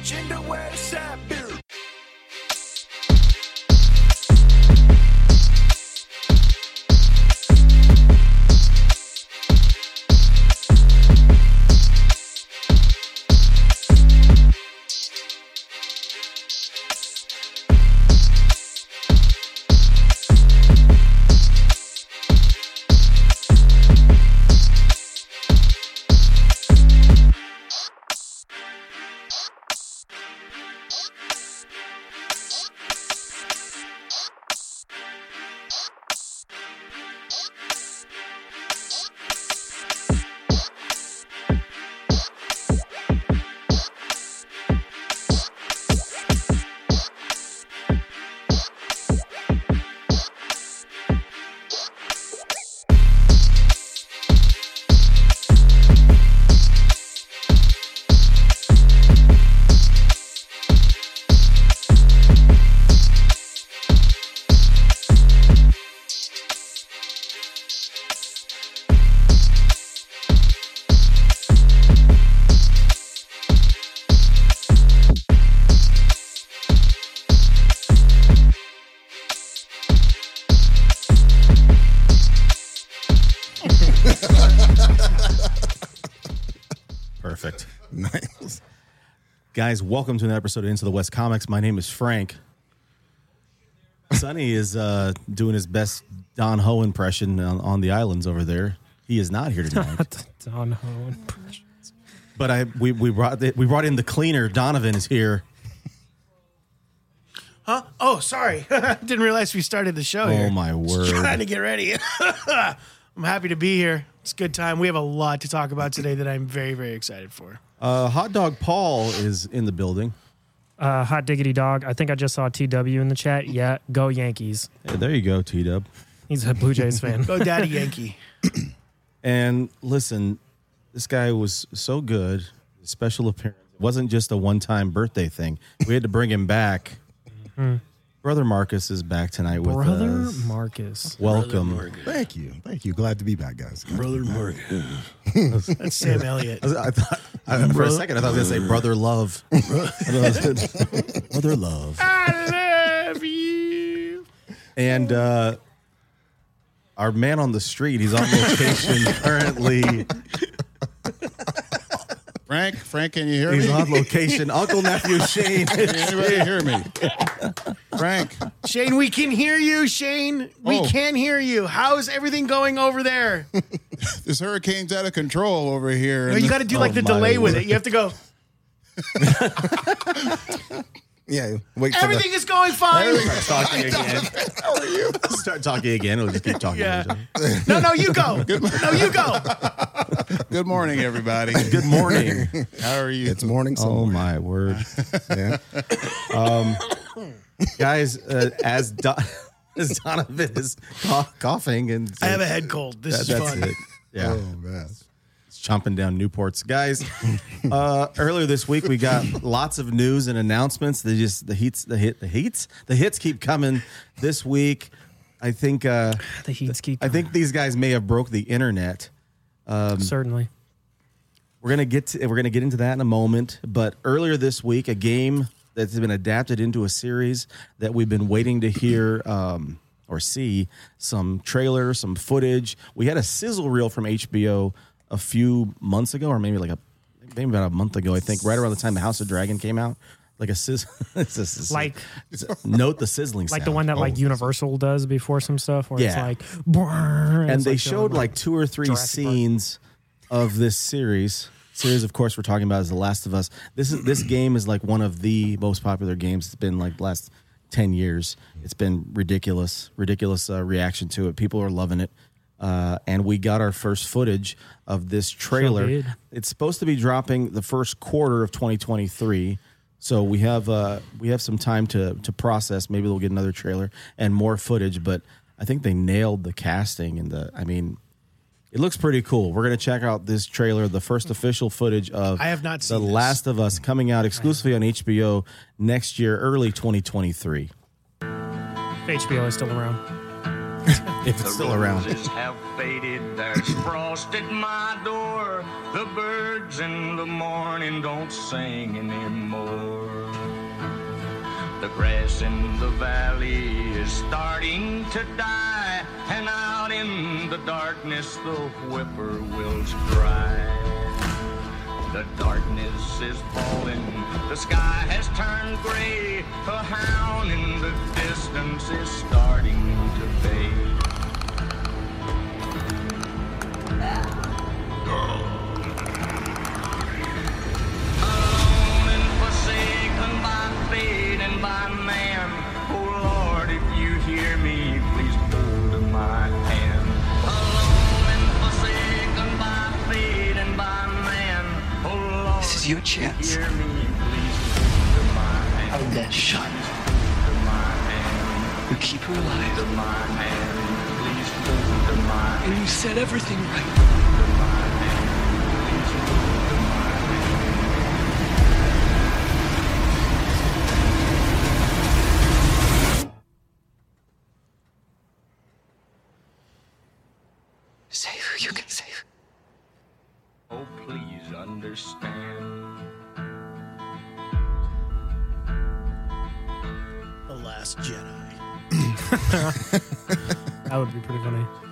agenda Guys, welcome to an episode of Into the West Comics. My name is Frank. Sonny is uh, doing his best Don Ho impression on, on the islands over there. He is not here tonight, Don Ho impressions. but I we, we brought the, we brought in the cleaner. Donovan is here. Huh? Oh, sorry. Didn't realize we started the show Oh here. my Just trying to get ready. I'm happy to be here. It's a good time. We have a lot to talk about today that I'm very, very excited for. Uh, Hot Dog Paul is in the building. Uh, hot diggity dog. I think I just saw TW in the chat. Yeah, go Yankees. Hey, there you go, T Dub. He's a Blue Jays fan. Go Daddy Yankee. And listen, this guy was so good. Special appearance. It wasn't just a one time birthday thing. We had to bring him back. Brother Marcus is back tonight with Brother us. Marcus. Welcome. Thank you. Thank you. Glad to be back, guys. Brother Mark. That's Sam Elliott. I thought, I, for a second, I thought I was going to say brother love. brother love. I love you. And uh, our man on the street, he's on location currently. Frank, Frank, can you hear me? He's me? on location. Uncle nephew Shane. Can anybody hear me? Frank, Shane, we can hear you, Shane. We Oh. can hear you. How's everything going over there? this hurricane's out of control over here. No, you got to do oh, like Oh, the my delay with it. You have to go, Yeah. Wait for everything is going fine. Start talking again. How are you? Start talking again. We'll just keep talking. Yeah. each other. No, no, you go. No, you go. Good morning, everybody. Good morning. How are you? It's morning. Oh Somewhere. my word, Yeah. guys! Uh, as Do- as Donovan is cough- coughing and I have a head cold. This that- is that's fun. it. Yeah, Oh man. Chomping down Newports, guys. uh, earlier this week, we got lots of news and announcements. They just the heats, the hit, the heats, the hits keep coming this week. I think. Uh, The Heats keep. I think these guys may have broke the internet. certainly. We're gonna get to, we're gonna get into that in a moment. But earlier this week, a game that's been adapted into a series that we've been waiting to hear um, or see some trailer, some footage. We had a sizzle reel from HBO a few months ago, or maybe like a maybe about a month ago. I think right around the time the House of Dragon came out. Like a sizz, it's a sizz- Like- it's a- note the sizzling, Like the sound. one that like Universal does before some stuff where it's like, "Brrr," and it's, they showed like two or three Jurassic Park. scenes of this series. Series, of course, we're talking about is The Last of Us. This is this game is like one of the most popular games. It's been like the last ten years. It's been ridiculous, ridiculous uh, reaction to it. People are loving it. Uh, and we got our first footage of this trailer. it's supposed to be dropping the first quarter of 2023. So we have uh, we have some time to to process. Maybe we'll get another trailer and more footage. But I think they nailed the casting and the. I mean, it looks pretty cool. We're gonna check out this trailer, the first official footage of I have not the seen this. Last of Us coming out exclusively on HBO next year, early 2023. If HBO is still around. If it's still around. Roses have faded, there's frost at my door. The birds in the morning don't sing anymore. The grass in the valley is starting to die, and out in the darkness the whippoorwills cry. The darkness is falling, the sky has turned gray. A hound in the distance is starting to fade. Your chance. hold that shot. You keep her alive. And you set everything right. Save who you can save. Oh, please understand. The Last Jedi. That would be pretty funny.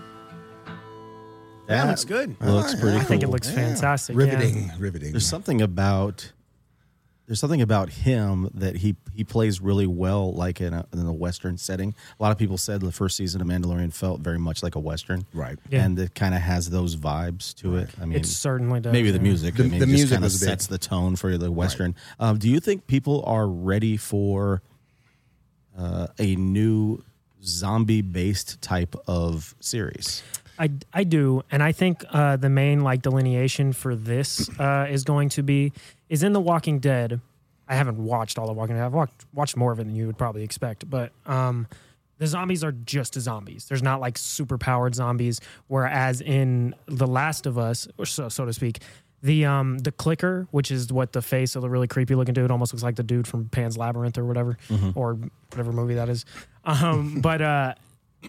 That looks good. It looks pretty good. I think it cool. looks fantastic. yeah. Riveting, riveting. There's something about there's something about him that he he plays really well, like in a, in a western setting. A lot of people said the first season of Mandalorian felt very much like a western, Right. Yeah. And it kind of has those vibes to it. I mean, It certainly does. maybe the music. The- I mean, the it just music kind of was big. sets the tone for the western. Um, do you think people are ready for uh, a new zombie-based type of series? I, I do, and I think uh, the main like delineation for this uh, is going to be is in The Walking Dead. I haven't watched all of Walking Dead. I've watched watched more of it than you would probably expect, but um, the zombies are just zombies. There's not like super powered zombies. Whereas in The Last of Us, or so so to speak, the um the clicker, which is what the face of the really creepy looking dude almost looks like the dude from Pan's Labyrinth or whatever, or whatever movie that is. Um, but uh,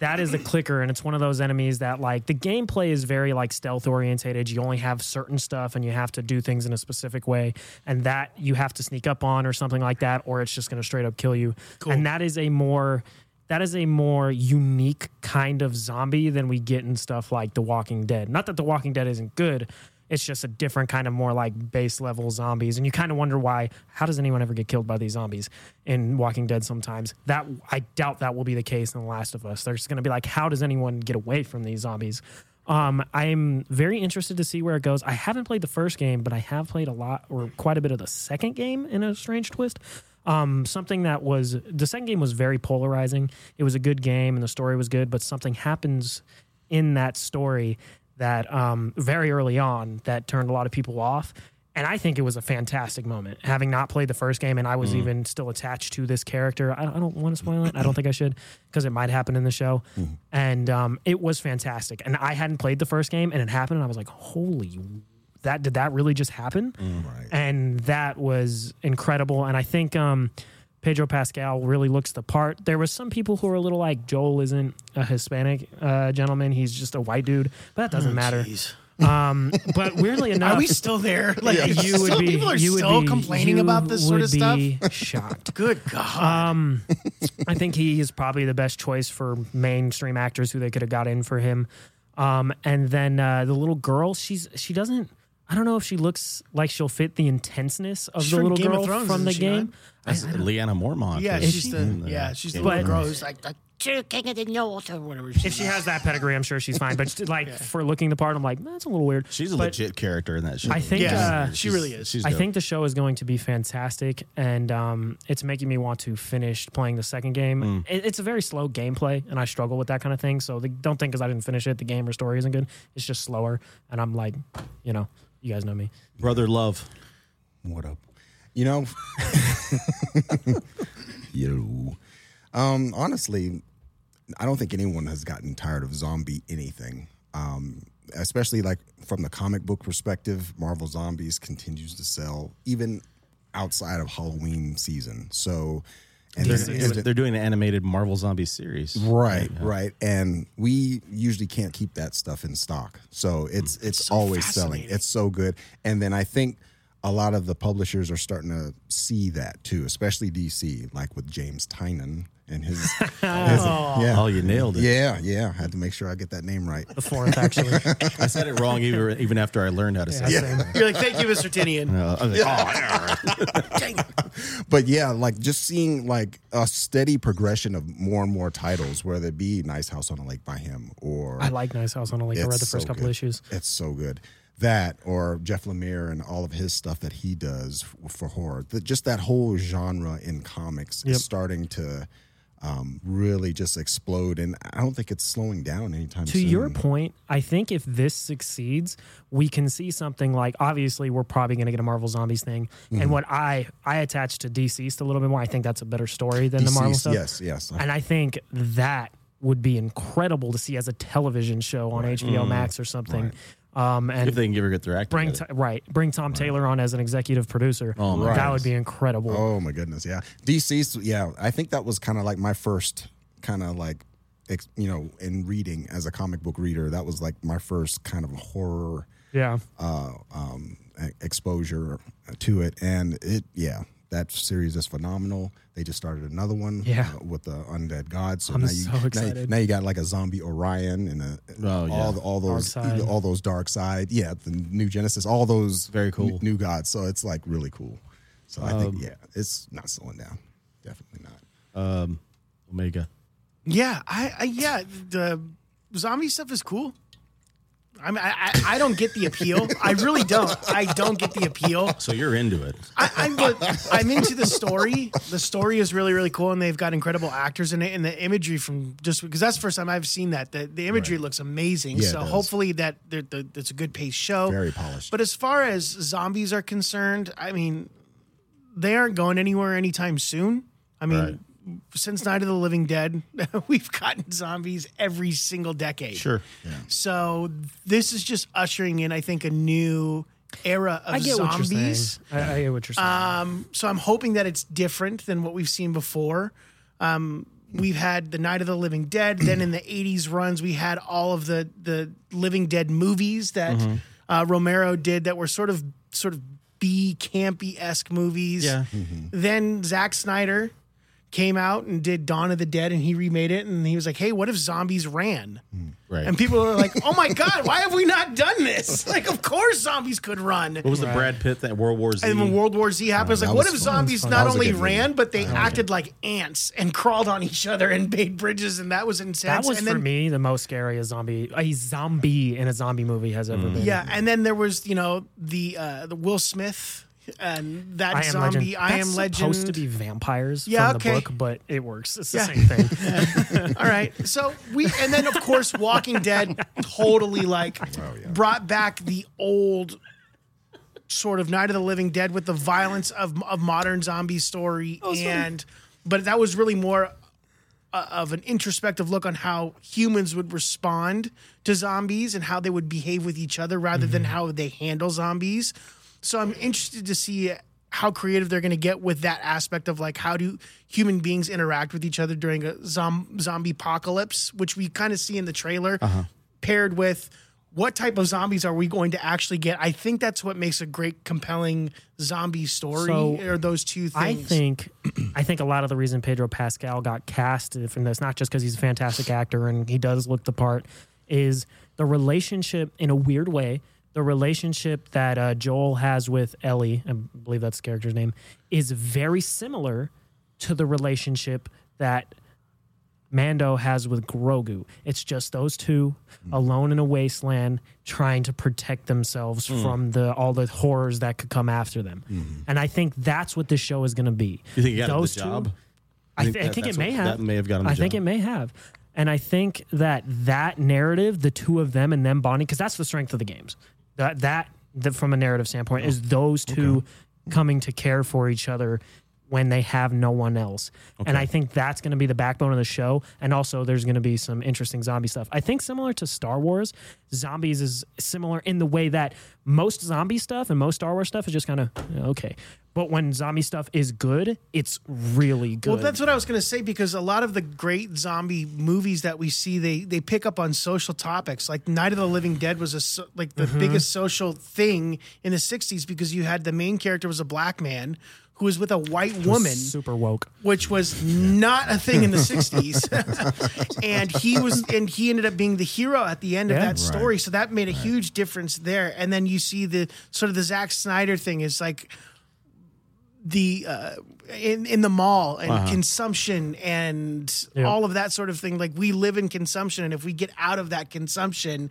that is the clicker, and it's one of those enemies that like the gameplay is very like stealth orientated. You only have certain stuff, and you have to do things in a specific way, and that you have to sneak up on or something like that, or it's just going to straight up kill you. And that is a more that is a more unique kind of zombie than we get in stuff like The Walking Dead. Not that The Walking Dead isn't good. It's just a different kind of more like base level zombies. And you kind of wonder why, how does anyone ever get killed by these zombies in Walking Dead sometimes? That I doubt that will be the case in The Last of Us. They're just going to be like, how does anyone get away from these zombies? Um, I'm very interested to see where it goes. I haven't played the first game, but I have played a lot or quite a bit of the second game in a strange twist. Um, something that was the second game was very polarizing. It was a good game and the story was good, but something happens in that story that um, very early on that turned a lot of people off. And I think it was a fantastic moment. Having not played the first game, and I was even still attached to this character. I don't, I don't want to spoil it. I don't think I should because it might happen in the show. And um, it was fantastic. And I hadn't played the first game, and it happened. And I was like, "Holy, that did that really just happen?" Right. and that was incredible. And I think um, Pedro Pascal really looks the part. There was some people who were a little like Joel isn't a Hispanic uh, gentleman; he's just a white dude. But that doesn't matter. Jeez. Um, but weirdly enough, Are we still there? Like you would some be people are you would still be- complaining about this sort of stuff. Shocked. Good God. Um, I think he is probably the best choice for mainstream actors who they could have got in for him. Um, and then uh, the little girl, she's she doesn't. I don't know if she looks like she'll fit the intenseness of She's the little Game girl Thrones, from the isn't she game. That's Lyanna Mormont. yeah, is she's the the yeah, she's the Game little of girl Thrones. who's like the true king of the north or whatever. She If she has that pedigree, I'm sure she's fine. But just, like for looking the part, I'm like, that's a little weird. She's a But legit character in that show. I think, Yeah, uh, she really is. She's I think the show is going to be fantastic, and um, it's making me want to finish playing the second game. Mm. It, it's a very slow gameplay, and I struggle with that kind of thing. So the, don't think because I didn't finish it, the game or story isn't good. It's just slower, and I'm like, you know, you guys know me. brother love. What up? You know, yo. Um, honestly, I don't think anyone has gotten tired of zombie anything. Um, especially like from the comic book perspective, Marvel Zombies continues to sell even outside of Halloween season. So, And They're, then it's- they're doing an animated Marvel Zombie series. Right, right, and we usually can't keep that stuff in stock, so it's mm. it's always selling. It's so good, and then I think a lot of the publishers are starting to see that too, especially DC, like with James Tynion and his, his- yeah, Oh, you nailed it. yeah, yeah. I had to make sure I get that name right. The fourth, actually. I said it wrong even, even after I learned how to say Yeah, it. You're like, thank you, Mr. Tinian. Uh, I was like, oh, Dang it. but yeah, like just seeing like a steady progression of more and more titles, whether it be Nice House on a Lake by him or I like Nice House on a Lake. I read the first so couple good. issues. It's so good. That or Jeff Lemire and all of his stuff that he does for horror. The, just that whole genre in comics Yep. is starting to um, really just explode, and I don't think it's slowing down anytime to soon. your point, I think if this succeeds, we can see something like obviously we're probably going to get a Marvel Zombies thing, Mm-hmm. and what I I attach to DCeased a little bit more. I think that's a better story than the Marvel stuff. yes, yes. and I think that would be incredible to see as a television show on HBO Max or something. Um, and if they can ever get their act bring t- right bring Tom Taylor on as an executive producer. Oh, my that goodness. would be incredible. Oh my goodness, yeah. DC's, yeah. I think that was kind of like my first kind of like, ex, you know, in reading as a comic book reader. That was like my first kind of horror Yeah, uh, um, e- exposure to it, and it, yeah, that series is phenomenal. They just started another one, Yeah. uh, with the undead gods. So I'm now you, so now you- excited. Now, you got like a zombie Orion and a, Oh, yeah. all all those Darkseid. all those Darkseid, yeah, the new Genesis, all those Very cool. n- new gods. So it's like really cool. So I Um, think yeah, it's not slowing down. Definitely not. Omega. Yeah, I, I yeah, the zombie stuff is cool. I mean, I, I, don't get the appeal. I really don't. I don't get the appeal. So you're into it. I, I'm but I'm into the story. The story is really really cool, and they've got incredible actors in it, and the imagery from just because that's the first time I've seen that. The, the imagery looks amazing. Yeah, so hopefully that it's a good paced show. Very polished. But as far as zombies are concerned, I mean, they aren't going anywhere anytime soon. I mean. Right. Since Night of the Living Dead, we've gotten zombies every single decade. Sure. So this is just ushering in, I think, a new era of I get what you're zombies. saying. I, I get what you're saying. Um, so I'm hoping that it's different than what we've seen before. Um, we've had the Night of the Living Dead. then in the '80s runs, we had all of the the Living Dead movies that Mm-hmm. uh, Romero did that were sort of sort of B campy esque movies. Yeah. Then Zack Snyder came out and did Dawn of the Dead, and he remade it, and he was like, "Hey, what if zombies ran?" Right. And people are like, "Oh my god, why have we not done this? Like, of course zombies could run." what was the Brad Pitt that World War Z? And when World War Z happened, it's that like, what was if fun. zombies That not was a only good movie. ran, but they acted like ants and crawled on each other and made bridges, and that was intense. that was and for then, me the most scary a zombie a zombie in a zombie movie has ever been. Yeah, and then there was, you know, the uh, the Will Smith and that I zombie, legend. I That's am legend. supposed to be vampires Yeah, from okay. the book, but it works. It's the Yeah. same thing. All right. So we and then of course Walking Dead totally like brought back the old sort of Night of the Living Dead with the violence of of modern zombie story and but that was really more uh, of an introspective look on how humans would respond to zombies and how they would behave with each other rather than how they handle zombies. So I'm interested to see how creative they're going to get with that aspect of like how do human beings interact with each other during a zom- zombie apocalypse, which we kind of see in the trailer, uh-huh. paired with what type of zombies are we going to actually get? I think that's what makes a great, compelling zombie story. So, or those two things. I think, I think a lot of the reason Pedro Pascal got cast from this, not just because he's a fantastic actor and he does look the part, is the relationship in a weird way. The relationship that uh, Joel has with Ellie, I believe that's the character's name, is very similar to the relationship that Mando has with Grogu. It's just those two hmm. alone in a wasteland trying to protect themselves hmm. from the all the horrors that could come after them. Hmm. And I think that's what this show is going to be. you think got those the two- I, think th- I think it may what- have. that may have got him the I think it may have. And I think that that narrative, the two of them and them bonding, because that's the strength of the games. That that, that from a narrative standpoint is oh, those two coming to care for each other when they have no one else. And I think that's going to be the backbone of the show. And also, there's going to be some interesting zombie stuff. I think similar to Star Wars, zombies is similar in the way that most zombie stuff and most Star Wars stuff is just kind of okay. But when zombie stuff is good, it's really good. Well, that's what I was going to say because a lot of the great zombie movies that we see, they they pick up on social topics. Like Night of the Living Dead was a so, like the Mm-hmm. biggest social thing in the '60s because you had the main character was a black man who was with a white woman, super woke. which was not a thing in the '60s, and he was and he ended up being the hero at the end of that story. So that made a huge difference there. And then you see the sort of the Zack Snyder thing is like the uh, in in the mall and consumption and Yeah. all of that sort of thing. Like we live in consumption, and if we get out of that consumption,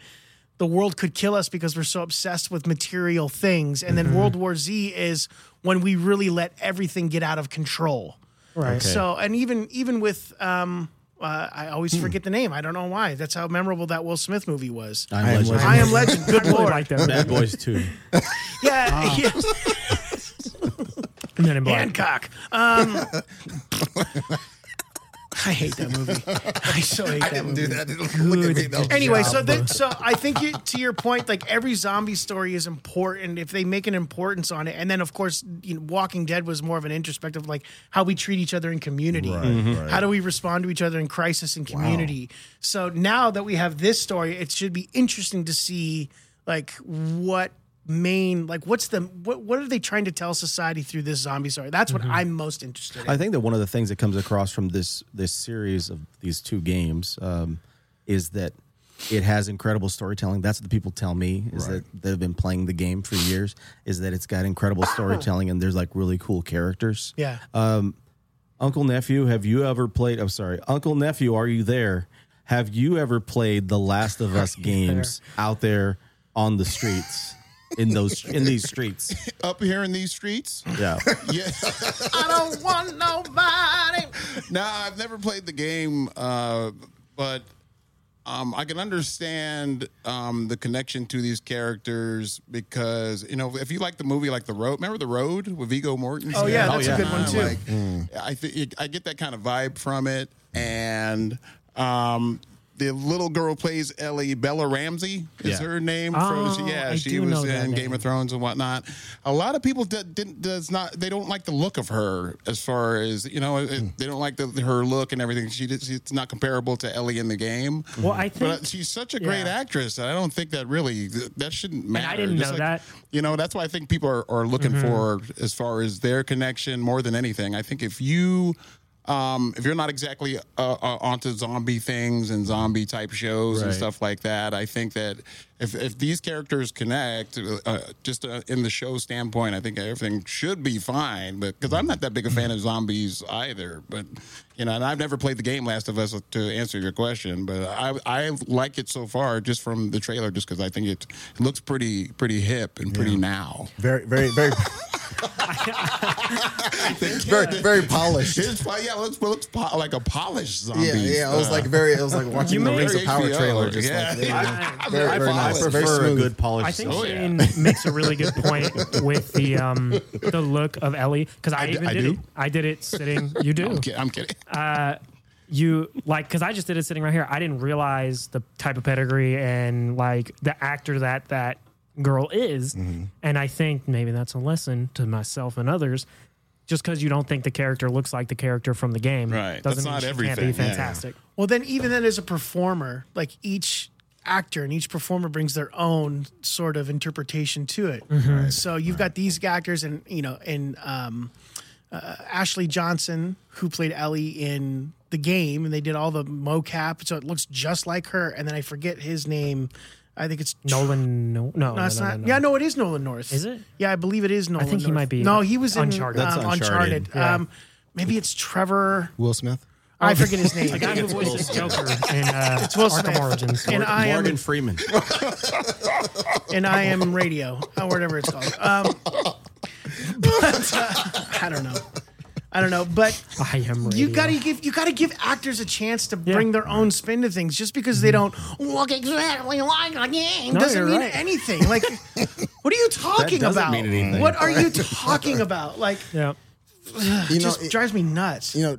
the world could kill us because we're so obsessed with material things. And then World War Z is when we really let everything get out of control. Right. So, and even even with um, uh, I always forget the name. I don't know why. That's how memorable that Will Smith movie was. I'm I am legend. legend. I am Legend. Good I really lord. like that. Bad Boys too. Yeah. yeah. And then in Black. Hancock. Um, I hate that movie. I so hate I that didn't movie. do that. Look at me. though. Anyway, so that, so I think you, to your point, like every zombie story is important if they make an importance on it, and then of course, you know, Walking Dead was more of an introspective, like how we treat each other in community. Right, Mhm. right. How do we respond to each other in crisis and community? So now that we have this story, it should be interesting to see like what main like what's the what what are they trying to tell society through this zombie story? That's what I'm most interested in. I think that one of the things that comes across from this this series of these two games um, is that it has incredible storytelling. That's what the people tell me is that they've been playing the game for years. Is that it's got incredible storytelling and there's like really cool characters. yeah. Um Uncle nephew, have you ever played? I'm sorry, Uncle nephew, are you there? Have you ever played the Last of Us games out there on the streets in those in these streets? Up here in these streets? Yeah. Yeah. I don't want nobody. no, I've never played the game, uh, but um, I can understand um, the connection to these characters because you know if you like the movie like The Road, remember The Road with Viggo Mortensen? Oh, yeah, that's a yeah. good one, too. Like, I think I get that kind of vibe from it, and um, the little girl plays Ellie. Bella Ramsey is Yeah. her name. Oh, from, yeah, I she do was know that in name. Game of Thrones and whatnot. A lot of people d- didn't does not they don't like the look of her as far as you know it- they don't like the, her look and everything. She did, she's not comparable to Ellie in the game. Well, I think But she's such a great Yeah. actress that I don't think that really that shouldn't matter. I didn't Just know that. You know, that's why I think people are, are looking Mm-hmm. for as far as their connection more than anything. I think if you um, if you're not exactly uh, uh, onto zombie things and zombie type shows and stuff like that, I think that if, if these characters connect, uh, just uh, in the show standpoint, I think everything should be fine. But because I'm not that big a fan of zombies either, but you know, and I've never played the game Last of Us to answer your question, but I I like it so far just from the trailer, just because I think it, it looks pretty pretty hip and pretty now. Very, very, very. very, very polished. It's po- yeah, it looks, it looks po- like a polished zombie. Yeah, yeah. It was like very. It was like watching the may- Rings of Power HBO, trailer. Just yeah. like I- very, I very follow nice. it. Very prefer a smooth. good polished. I think Oh, Shane makes a really good point with the um the look of Ellie because I, I d- even I did do? it. I did it sitting. You do. I'm, kid- I'm kidding. you like because I just did it sitting right here. I didn't realize the type of pedigree and like the actor that that girl is, Mm-hmm. and I think maybe that's a lesson to myself and others. Just because you don't think the character looks like the character from the game, Right. Doesn't That's mean not she everything. can't be Yeah, yeah. fantastic. Well, then even then, as a performer, like each actor and each performer brings their own sort of interpretation to it. So you've got these actors, and you know, and um, uh, Ashley Johnson, who played Ellie in the game, and they did all the mocap, so it looks just like her. And then I forget his name. I think it's Nolan, no, no, No, it's no, no, not. no, no. Yeah, no, it is Nolan North. Is it? Yeah, I believe it is Nolan. I think he might be No, he was in Uncharted. Um, Uncharted. Uncharted. Yeah. Um, maybe it's Trevor. Will Smith. I forget his name. The guy who voices Joker in uh, Will Arkham Smith. Origins. And I am Morgan Freeman. and I am radio, or whatever it's called. Um, but uh, I don't know. I don't know, but I am. you gotta give you gotta give actors a chance to bring their own spin to things. Just because they don't look exactly like a game No, doesn't you're mean right. anything. Like, what are you talking doesn't about? mean anything. What are you talking about? Like, Yeah. You know, just it- drives me nuts. you know,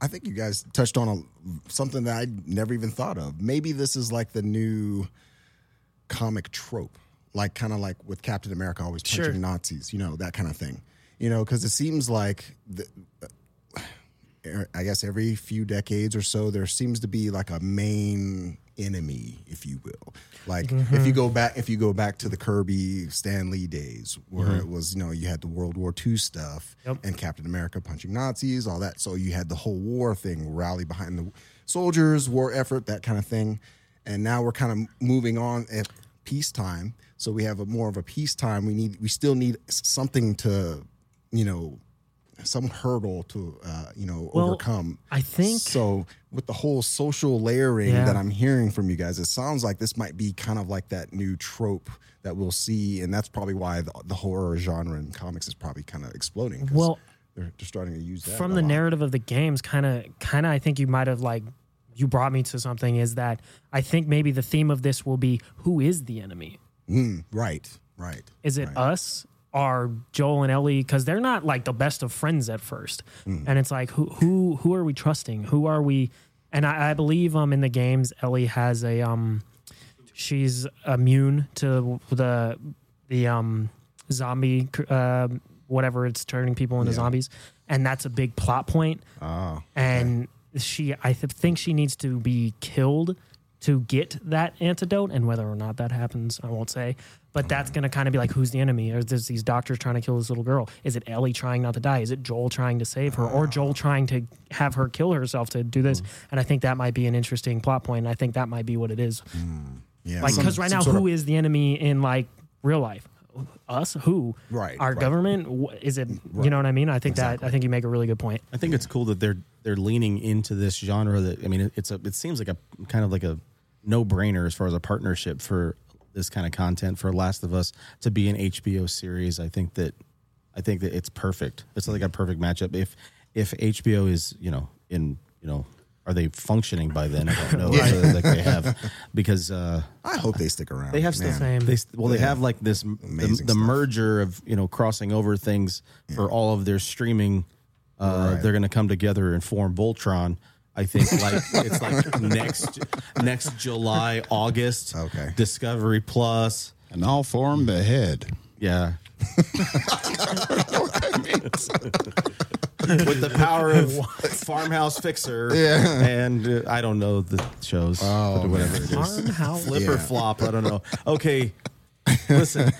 I think you guys touched on a, something that I never even thought of. Maybe this is like the new comic trope, like kind of like with Captain America always punching Sure. Nazis, you know, that kind of thing. You know, because it seems like, the, uh, er, I guess every few decades or so, there seems to be like a main enemy, if you will. Like if you mm-hmm. go back, if you go back to the Kirby Stan Lee days, where mm-hmm. it was, you know, you had the World War II stuff Yep. and Captain America punching Nazis, all that. So you had the whole war thing, rally behind the soldiers, war effort, that kind of thing. And now we're kind of moving on at peacetime. So we have a more of a peacetime. We need, we still need something to, you know, some hurdle to, uh, you know, Well, overcome. I think- so. With the whole social layering Yeah. that I'm hearing from you guys, it sounds like this might be kind of like that new trope that we'll see, and that's probably why the, the horror genre in comics is probably kind of exploding. Well, they're, they're starting to use that from the lot. narrative of the games kind of kind of i think you might have like you brought me to something is that i think maybe the theme of this will be who is the enemy Mm, right, right. is it right. us or joel and ellie because they're not like the best of friends at first. Mm. and it's like who who who are we trusting? Who are we? And i, I believe um in the games ellie has a um she's immune to the the um zombie uh, whatever it's turning people into zombies. And that's a big plot point. Oh, and she i th- think she needs to be killed to get that antidote. And whether or not that happens i won't say but that's going to kind of be like who's the enemy? Or there's these doctors trying to kill this little girl. Is it ellie trying not to die? Is it joel trying to save her? Or joel ah. trying to have her kill herself to do this? Hmm. And i think that might be an interesting plot point and i think that might be what it is. Hmm. Yeah. like because right some now sort who of- is the enemy in like real life? Us? Who? Right, our right. government? Is it mm, you know what i mean? I think that i think you make a really good point. I think it's cool that they're they're leaning into this genre. That I mean, it's a it seems like a kind of like a no brainer as far as a partnership for this kind of content for Last of Us to be an HBO series. I think that I think that it's perfect. It's like a perfect matchup. If if HBO is you know in you know are they functioning by then? I don't know. Right. uh, like they have because. uh I hope they stick around. they have Man. stuff. Same. They well, they Yeah. have like this the, Amazing the stuff. merger of you know crossing over things for all of their streaming. Uh, Right. They're going to come together and form Voltron. I think like it's like next next July August. Okay. Discovery Plus. And all form the head. Yeah. With the power of farmhouse fixer, Yeah. and uh, I don't know the shows, oh, whatever it is. Farmhouse. Flip or Yeah. flop. I don't know. Okay. Listen,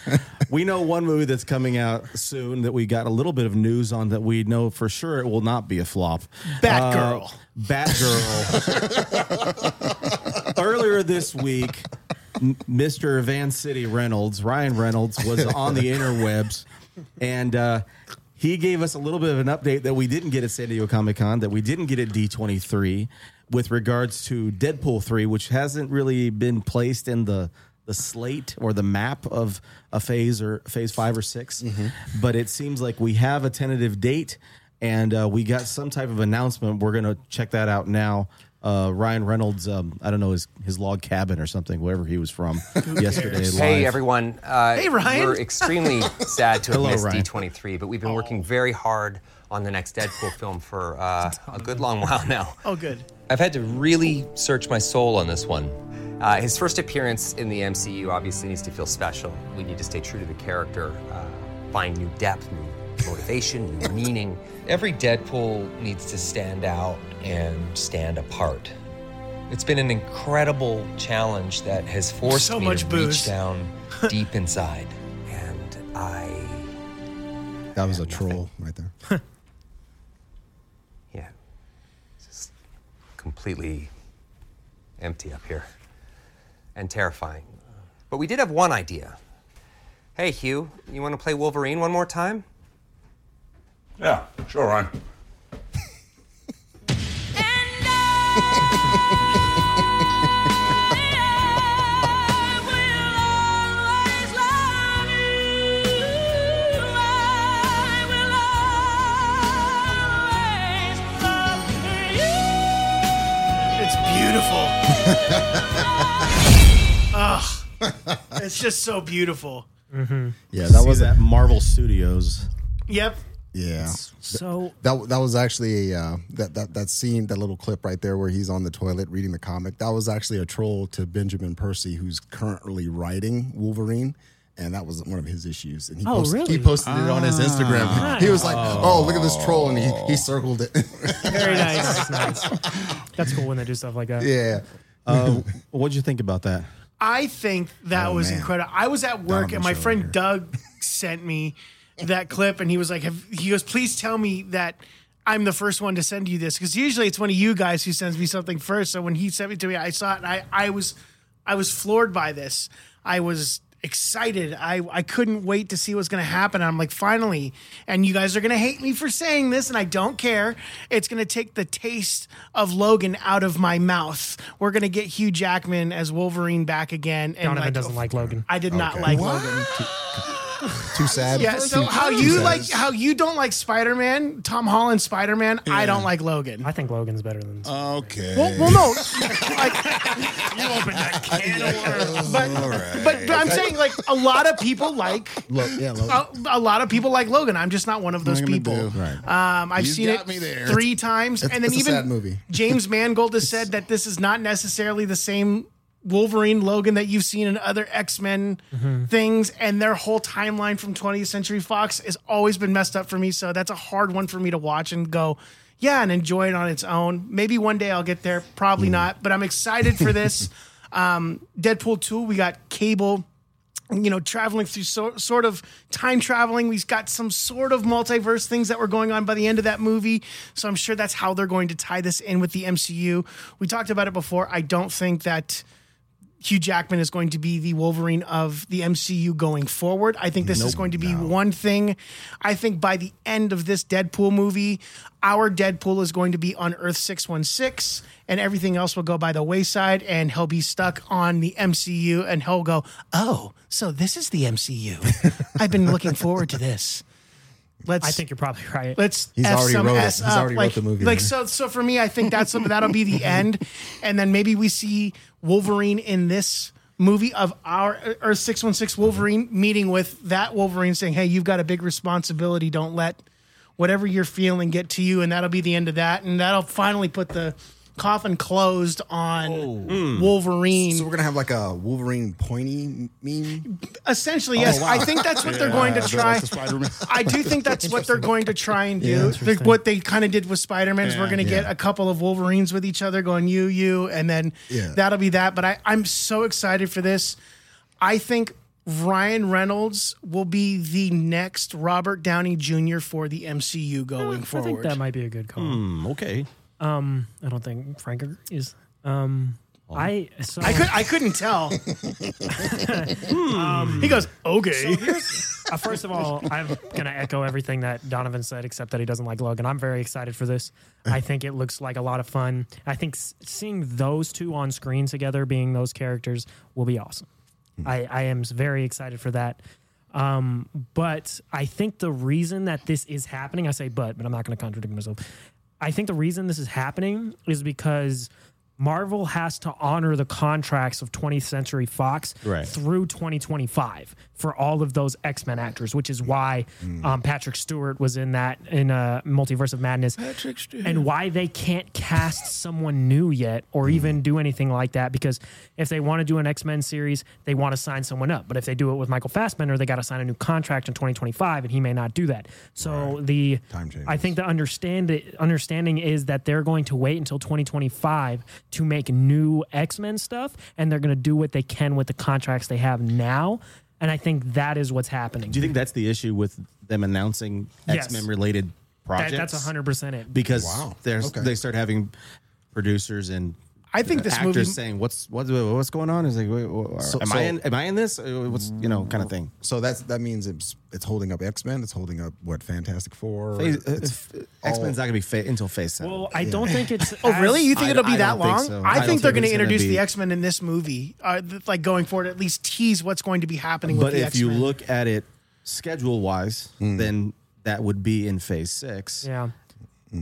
we know one movie that's coming out soon that we got a little bit of news on that we know for sure it will not be a flop. Batgirl. Uh, Batgirl. Earlier this week, M- Mr. Vancity Reynolds, Ryan Reynolds, was on the interwebs and uh, he gave us a little bit of an update that we didn't get at San Diego Comic Con, that we didn't get at D23 with regards to Deadpool 3, which hasn't really been placed in the the slate or the map of a phase or phase five or 6 but it seems like we have a tentative date and uh, we got some type of announcement we're going to check that out now uh, Ryan Reynolds, um, I don't know his his log cabin or something, wherever he was from yesterday. Live. Hey everyone. Uh, Hey, Ryan. We're extremely sad to have Hello, missed Ryan. D23, but we've been working very hard on the next Deadpool film for uh, a good long while now. Oh, good. I've had to really search my soul on this one. Uh, his first appearance in the MCU obviously needs to feel special. We need to stay true to the character, uh, find new depth, new motivation, new meaning. Every Deadpool needs to stand out and stand apart. It's been an incredible challenge that has forced So me much to booze. reach down deep inside. And I, That was a troll right there. yeah, it's just completely empty up here and terrifying. But we did have one idea. Hey, Hugh, you want to play Wolverine one more time? Yeah, sure, Ryan. It's beautiful. Ugh. It's just so beautiful. Yeah, that See was that Marvel Studios. Yep. Yeah. So That that was actually a uh, that that that scene, that little clip right there where he's on the toilet reading the comic. That was actually a troll to Benjamin Percy, who's currently writing Wolverine. And that was one of his issues. And he, Oh, posted, really? he posted it on his Instagram. He was like, "Oh, look at this troll," and he, he circled it. very nice. nice. That's cool when they do stuff like that. yeah, Uh, what'd you think about that? I think that Oh, was man. incredible. I was at work and my friend here. Doug sent me that clip and he was like, have, he goes, please tell me that I'm the first one to send you this because usually it's one of you guys who sends me something first. So when he sent it to me, I saw it and I, I was, I was floored by this. I was excited. I, I couldn't wait to see what's going to happen. I'm like, finally. And you guys are going to hate me for saying this, and I don't care. It's going to take the taste of Logan out of my mouth. We're going to get Hugh Jackman as Wolverine back again. And Donovan like, doesn't like Logan. I did not like Logan. Too sad. Yeah, so Too- how too you sad. like how you don't like Spider Man, Tom Holland Spider Man. I don't like Logan. I think Logan's better than. Okay. Well, well, no, like, you opened that can of but, but but I'm saying like a lot of people like Lo- yeah, Logan. a, a lot of people like Logan. I'm just not one of those What are you people. gonna do? Um, I've You seen it three times, It's- and then it's a even sad movie. James Mangold has said that this is not necessarily the same Wolverine Logan that you've seen in other X Men things, and their whole timeline from 20th Century Fox has always been messed up for me. So that's a hard one for me to watch and go, yeah, and enjoy it on its own. Maybe one day I'll get there, probably not, but I'm excited for this. um, Deadpool 2, we got Cable you know, traveling through so, sort of time traveling. We've got some sort of multiverse things that were going on by the end of that movie. So I'm sure that's how they're going to tie this in with the MCU. We talked about it before. I don't think that Hugh Jackman is going to be the Wolverine of the MCU going forward. I think this is going to be one thing. I think by the end of this Deadpool movie, our Deadpool is going to be on Earth 616 and everything else will go by the wayside and he'll be stuck on the MCU and he'll go, "Oh, so this is the MCU. I've been looking forward to this." Let's I think you're probably right. Let's He's F already some wrote it. S He's up. already wrote like, the movie, Like so, so for me, I think that's that'll be the end, and then maybe we see Wolverine in this movie of our Earth six one six Wolverine meeting with that Wolverine, saying, "Hey, you've got a big responsibility. Don't let whatever you're feeling get to you," and that'll be the end of that, and that'll finally put the coffin closed on Wolverine. So we're gonna have like a Wolverine pointy meme. Essentially, yes. I think that's what they're going to Yeah, try. the Spider-Man. I do think that's what they're going to try and do. They're- what they kind of did with Spider Man is we're going to get Yeah. a couple of Wolverines with each other going you, you, and then Yeah. that'll be that. But I, I'm so excited for this. I think Ryan Reynolds will be the next Robert Downey Jr. for the MCU going I forward. think that might be a good call. Hmm, okay. Um, I don't think Frank is. Um, I so I could I couldn't tell. he goes okay. uh, first of all, I'm gonna echo everything that Donovan said, except that he doesn't like Logan. I'm very excited for this. I think it looks like a lot of fun. I think s- seeing those two on screen together, being those characters, will be awesome. I, I am very excited for that. Um, but I think the reason that this is happening, I say but, but I'm not going to contradict myself. I think the reason this is happening is because Marvel has to honor the contracts of 20th Century Fox Right. through 2025 for all of those X Men actors, which is why um, Patrick Stewart was in that in uh, Multiverse of Madness, and why they can't cast someone new yet or even do anything like that. Because if they want to do an X Men series, they want to sign someone up. But if they do it with Michael Fassbender, they got to sign a new contract in 2025, and he may not do that. So the Time changes. I think the understand understanding is that they're going to wait until 2025 to make new X Men stuff, and they're going to do what they can with the contracts they have now. And I think that is what's happening. Do you think that's the issue with them announcing X Men related that, projects? that's 100 percent it? because Wow. Okay. they start having producers and I think this actors movie saying what's what's what's going on is like wait, wha- So- am so- I in am I in this Uh, what's you know kind of thing So that's that means it's it's holding up X Men. It's holding up what Fantastic Four. Phase, It's X Men's not gonna be fa- until Phase Seven. Well, I don't think it's. Oh, as- really? You think I- it'll be I that don't think long? so. I, I think don't they're think going to it's gonna introduce be- the X Men in this movie, uh, th- like going forward. At least tease what's going to be happening with but the if X you Men. look at it schedule wise, then that would be in Phase Six Yeah.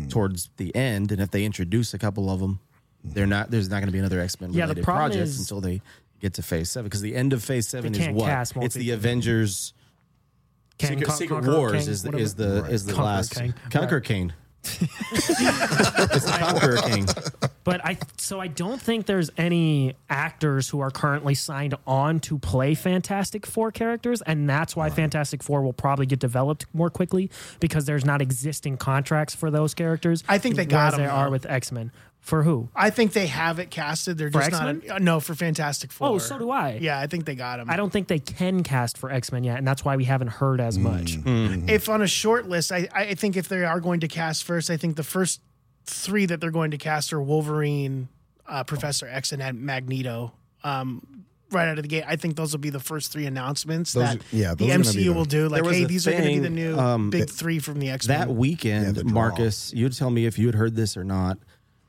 towards the end. And if they introduce a couple of them, they're not. There's not going to be another X Men Yeah, related project is- until they get to Phase Seven because the end of Phase Seven is what cast it's the multi- Avengers. Kang, Secret, Con- Secret Conqueror Wars Kang, is the is the is the Conqueror last Kang. Conqueror King. it's the Conqueror King. But I so I don't think there's any actors who are currently signed on to play Fantastic Four characters, and that's why Fantastic Four will probably get developed more quickly because there's not existing contracts for those characters. I think they got whereas them, there are with X Men. For who? I think they have it casted. They're For just not. X-Men? uh, no, for Fantastic Four. Oh, so do I. Yeah, I think they got him. I don't think they can cast for X Men yet, and that's why we haven't heard as much. If on a short list, I, I think if they are going to cast first, I think the first three that they're going to cast are Wolverine, uh, Professor X, and Magneto. Um, right out of the gate, I think those will be the first three announcements Those that yeah, the those are gonna be MCU the- will do. Like, hey, a these are going to be the new um, big that- three from the X Men. That weekend, the draw. Marcus, you'd tell me if you had heard this or not.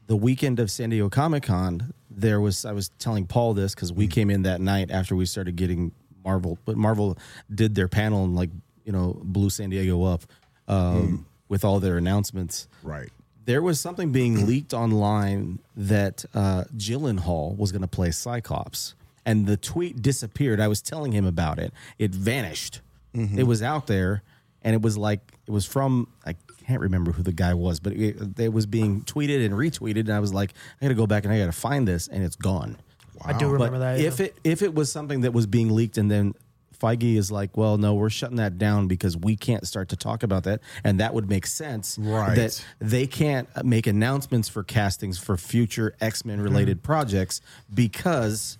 The weekend of San Diego Comic Con, there was I was telling Paul this because we came in that night after we started getting Marvel, but Marvel did their panel and like you know blew San Diego up um, with all their announcements. Right. There was something being leaked online that uh, Gyllenhaal was going to play Cyclops, and the tweet disappeared. I was telling him about it. It vanished. It was out there, and it was like it was from I can't remember who the guy was, but it, it was being tweeted and retweeted, and I was like, I got to go back and I got to find this, and it's gone. I do remember But that. if yeah. it if it was something that was being leaked and then Feige is like, well, no, we're shutting that down because we can't start to talk about that, and that would make sense. Right. That they can't make announcements for castings for future X Men related mm-hmm. projects because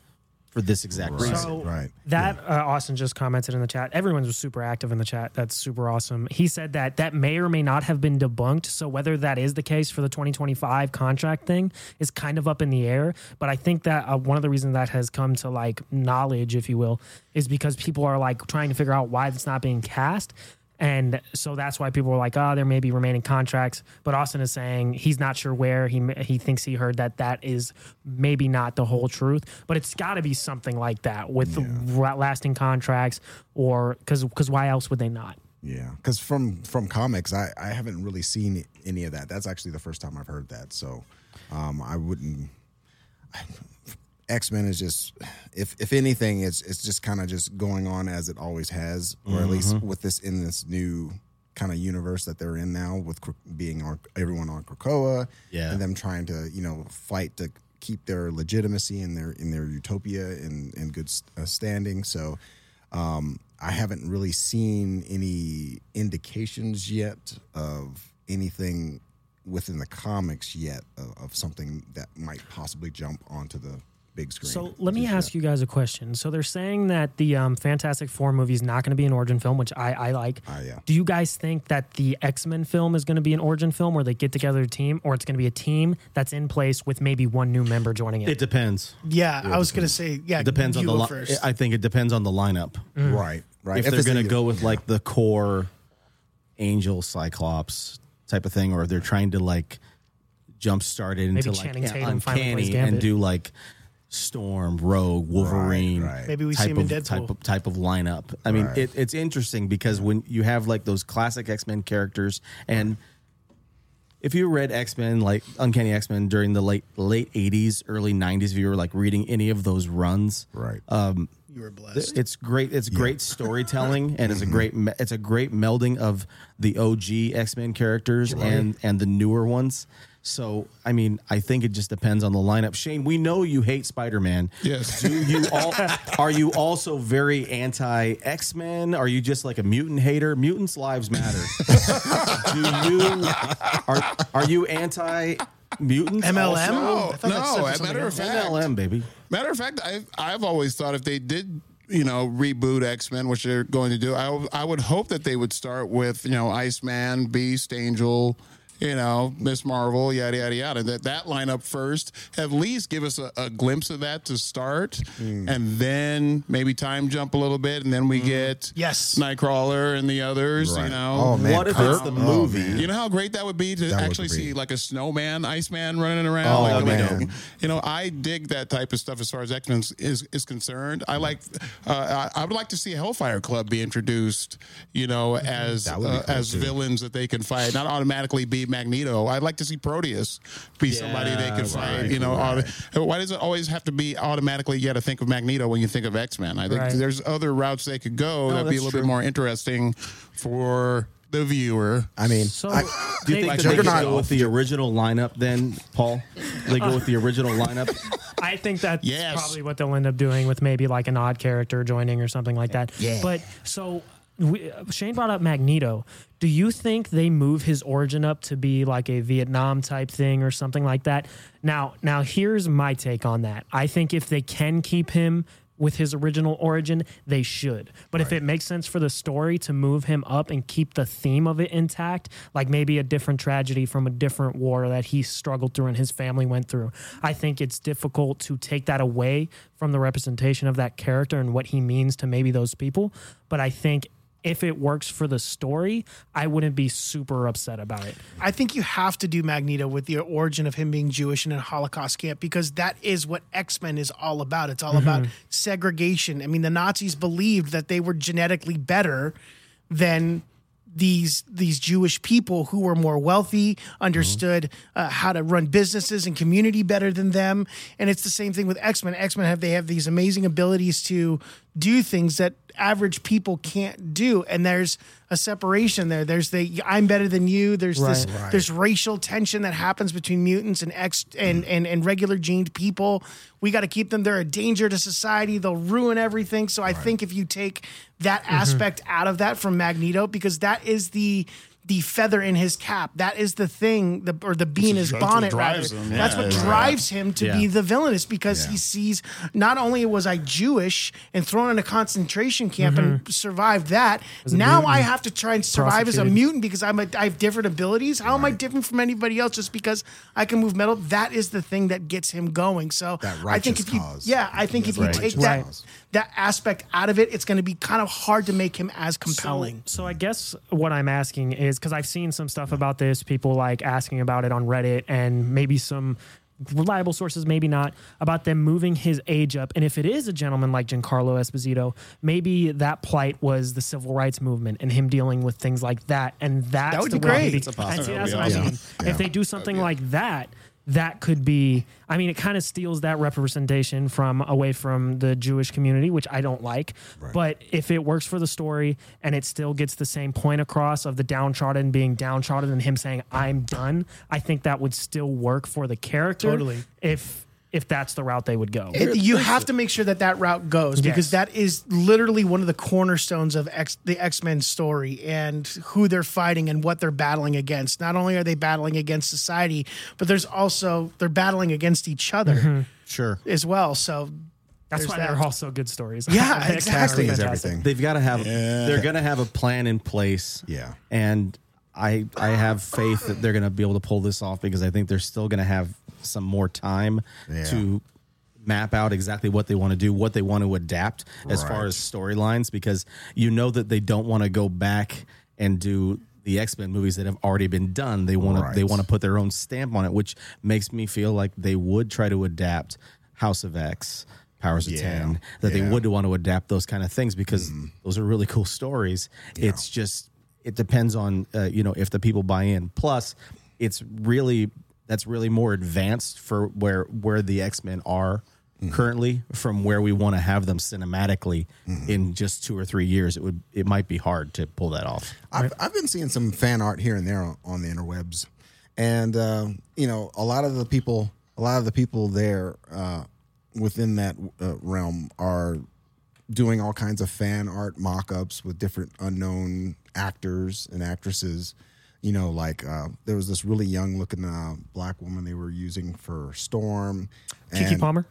for this exact reason. So right. that uh, Austin just commented in the chat. Everyone was super active in the chat. That's super awesome. He said that that may or may not have been debunked. So whether that is the case for the 2025 contract thing is kind of up in the air. But I think that uh, one of the reasons that has come to like knowledge, if you will, is because people are like trying to figure out why it's not being cast. And so that's why people were like, "Oh, there may be remaining contracts." But Austin is saying he's not sure where. He he thinks he heard that that is maybe not the whole truth, but it's got to be something like that with ra- lasting contracts, or because because why else would they not? Yeah, because from from comics, I I haven't really seen any of that. That's actually the first time I've heard that. So, um, I wouldn't. X Men is just, if if anything, it's it's just kind of just going on as it always has, or at least with this in this new kind of universe that they're in now, with Kra- being on everyone on Krakoa, Yeah. and them trying to you know fight to keep their legitimacy and their in their utopia in in good uh, standing. So, um, I haven't really seen any indications yet of anything within the comics yet of, of something that might possibly jump onto the big screen. So let me ask you guys a question. So they're saying that the um, Fantastic Four movie is not going to be an origin film, which I, I like. Ah, yeah. Do you guys think that the X Men film is going to be an origin film where they get together a team, or it's going to be a team that's in place with maybe one new member joining it? It depends. Yeah, I was going to say, yeah, It depends on the li- first. I think it depends on the lineup. Right, right. If, they're going to go with like the core Angel Cyclops type of thing, or they're trying to like jumpstart it into like Channing Tatum uncanny and do like Storm, Rogue, Wolverine, right. Maybe we see type him in of Deadpool. type of type of lineup. I mean, Right. it, it's interesting because when you have like those classic X Men characters, and if you read X Men like Uncanny X Men during the late late eighties, early nineties, if you were like reading any of those runs, right. Um, you were blessed. it's great. It's great storytelling, and it's a great mm-hmm. it's a great melding of the OG X Men characters and and the newer ones. So I mean, I think it just depends on the lineup. Shane, we know you hate Spider Man. Yes. Do you all are you also very anti X Men? Are you just like a mutant hater? Mutants' lives matter. Do you are are you anti mutants? MLM? No, I thought that stood no. for As a something matter of else. fact, MLM, baby. Matter of fact, I've I've always thought if they did, you know, reboot X Men, which they're going to do, I I would hope that they would start with you know Iceman, Beast, Angel. You know, Miss Marvel, yada yada yada. That that lineup first, at least give us a, a glimpse of that to start, and then maybe time jump a little bit, and then we get Yes. Nightcrawler and the others. You know, Oh, man, what if Kirk? it's the Oh, movie? man. you know how great that would be to That actually be. see like a snowman, Iceman running around. Oh, like, that'd be like, you know, I dig that type of stuff as far as X Men is is concerned. I like, uh, I I would like to see a Hellfire Club be introduced. You know, as That would be uh, as too. villains that they can fight, not automatically be be Magneto. I'd like to see Proteus be somebody they could fight. right, You know, auto- why does it always have to be automatically? You got to think of Magneto when you think of X Men. I think Right. there's other routes they could go that'd be a little true. bit more interesting for the viewer. I mean, So I, Do you they- think Like that they go with the original lineup then, Paul? They go with the original lineup. I think that's Yes. probably what they'll end up doing with maybe like an odd character joining or something like that. Yeah. But so we, Shane brought up Magneto. Do you think they move his origin up to be like a Vietnam type thing or something like that? Now, now here's my take on that. I think if they can keep him with his original origin, they should. But if it makes sense for the story to move him up and keep the theme of it intact, like maybe a different tragedy from a different war that he struggled through and his family went through, I think it's difficult to take that away from the representation of that character and what he means to maybe those people. But I think if it works for the story, I wouldn't be super upset about it. I think you have to do Magneto with the origin of him being Jewish and in a Holocaust camp because that is what X Men is all about. It's all about segregation. I mean, the Nazis believed that they were genetically better than these these Jewish people who were more wealthy, understood uh, how to run businesses and community better than them. And it's the same thing with X Men. X Men have they have these amazing abilities to do things that average people can't do, and there's a separation there. There's the I'm better than you. There's this Right. there's racial tension that happens between mutants and X and and, and regular gened people. We got to keep them. They're a danger to society. They'll ruin everything. So I think if you take that Mm-hmm. aspect out of that from Magneto, because that is the the feather in his cap. That is the thing, the, or the bee in his That's what bonnet. Rather, drives him. that's Yeah, what yeah. drives him to Yeah. be the villainous because he sees not only was I Jewish and thrown in a concentration camp and mm-hmm. survived that. Now I have to try and survive as a mutant because I'm a, I have different abilities. How am I different from anybody else just because I can move metal? That is the thing that gets him going. So That I think if you, cause. yeah, I think if you Right. take that cause. that aspect out of it, it's going to be kind of hard to make him as compelling. So, so I guess what I'm asking is because I've seen some stuff about this, people like asking about it on Reddit, and maybe some reliable sources, maybe not, about them moving his age up. And if it is a gentleman like Giancarlo Esposito, maybe that plight was the civil rights movement and him dealing with things like that. And that's That would the be way great. he- That's a and that's what I mean. Yeah. If they do something like that. That could be, I mean, it kind of steals that representation from away from the Jewish community, which I don't like. But if it works for the story and it still gets the same point across of the downtrodden being downtrodden and him saying, I'm done, I think that would still work for the character. Totally. If if that's the route they would go. It- you have to make sure that that route goes because Yes. that is literally one of the cornerstones of X, the X Men story and who they're fighting and what they're battling against. Not only are they battling against society, but there's also they're battling against each other mm-hmm. Sure. as well. So that's there's why that. they're also good stories. Yeah, exactly. is everything. They've got to have. They're going to have a plan in place. Yeah. and I I have faith that they're going to be able to pull this off because I think they're still going to have some more time Yeah. to map out exactly what they want to do, what they want to adapt as far as storylines because you know that they don't want to go back and do the X-Men movies that have already been done. They want to they want to put their own stamp on it, which makes me feel like they would try to adapt House of X, Powers of Yeah. 10, that they would want to adapt those kind of things because those are really cool stories. It's just it depends on uh, you know if the people buy in. Plus, it's really that's really more advanced for where where the X Men are currently from where we want to have them cinematically in just two or three years. It would it might be hard to pull that off. I've, I've been seeing some fan art here and there on, on the interwebs, and uh, you know, a lot of the people, a lot of the people there uh, within that uh, realm are doing all kinds of fan art mock-ups with different unknown actors and actresses. You know, like uh, there was this really young looking uh, black woman they were using for Storm. Keke Palmer.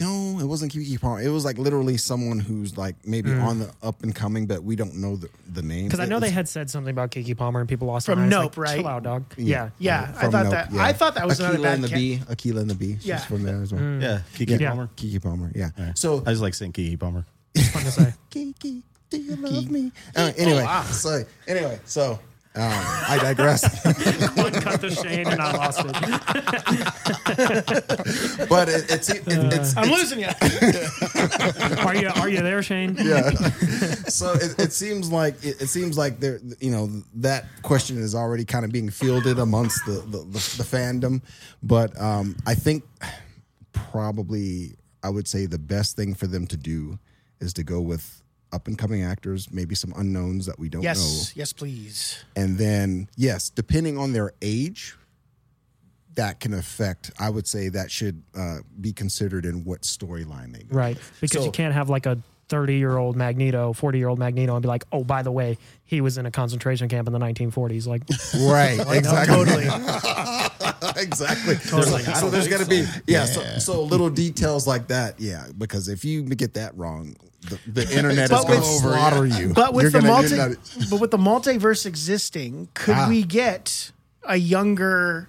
No, it wasn't Keke Palmer. It was like literally someone who's like maybe on the up and coming, but we don't know the, the name. Because I know It's- they had said something about Keke Palmer and people lost From their minds, Nope, like, right? Chill out, dog. Yeah. yeah, I thought Nope, that yeah. I thought that was Akeelah another bad and the ca- Bee. Akeelah and the Bee. She's Yeah. from there as well. Yeah, Keke Yeah. Palmer. Keke Palmer. Yeah. So I just like saying Keke Palmer. It's fun to say. Kiki, do you love me? Uh, anyway, so anyway, so Um, I digress. One cut the Shane and I lost it. but it, it's, it, it's I'm losing you. Are you are you there, Shane? yeah. so it, it seems like it, it seems like there, you know, that question is already kind of being fielded amongst the the, the, the fandom. But um, I think probably I would say the best thing for them to do is to go with up and coming actors, maybe some unknowns that we don't know, Yes, yes, please. and then yes, depending on their age. That can affect. I would say that should uh, be considered in what storyline they go. Right. Because So- you can't have like a 30 year old Magneto, 40 year old Magneto, and be like, oh, by the way, he was in a concentration camp in the 1940s. Like, Right, exactly. Totally. exactly. so there's got to be yeah. So, so little details like that, yeah. Because if you get that wrong, the, the internet is But going to with- slaughter you. But with You're the gonna- multi, you're not- but with the multiverse existing, could Ah. we get a younger,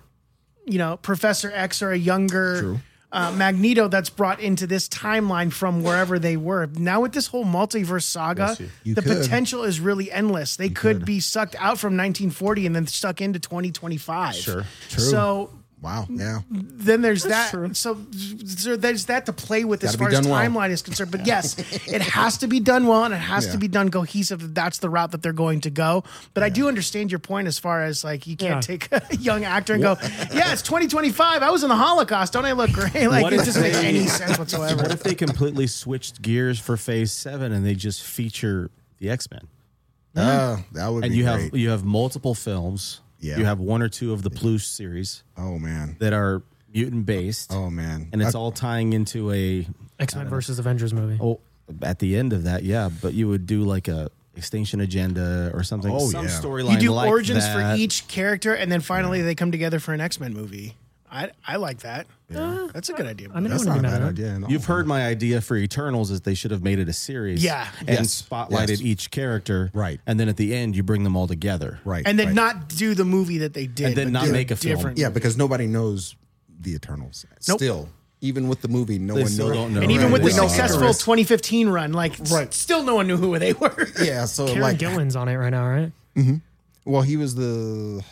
you know, Professor X or a younger uh, Magneto that's brought into this timeline from wherever they were? Now with this whole multiverse saga, You the could. potential is really endless. They could, be sucked out from 1940 and then stuck into 2025. Sure. True. So wow, yeah. then there's That's that. true. So, so there's that to play with as far as done well. timeline is concerned. But yes, it has to be done well and it has Yeah. to be done cohesive. If that's the route that they're going to go. But I do understand your point as far as like you can't Yeah. take a young actor and go, yeah, it's 2025. I was in the Holocaust. Don't I look great? Like What it if doesn't make any sense whatsoever. What if they completely switched gears for Phase Seven and they just feature the X Men? Uh, that would And be you great. have you have multiple films. Yeah. You have one or two of the Ploosh series oh man. that are mutant based. Oh man. and it's I- all tying into a X Men versus Avengers movie. oh at the end of that, yeah. But you would do like a Extinction Agenda or something. Oh, some yeah. storyline. you do like origins that. for each character, and then finally they come together for an X Men movie. I I like that. Uh, That's a good idea. I mean, That's not a bad mad at it. idea. at. You've heard my idea for Eternals is they should have made it a series. Yeah. And Yes. spotlighted Yes. each character. Right. And then at the end you bring them all together. right, and then right. not do the movie that they did, And then but not do make a film. different yeah, because nobody knows the Eternals. Nope. Still, even with the movie, no They one still knows. don't know. And even Right. with the We know successful Ikaris. 2015 run, like Right. still no one knew who they were. Yeah, so Kieron like, Gillen's on it right now, right? Mm-hmm. well, he was the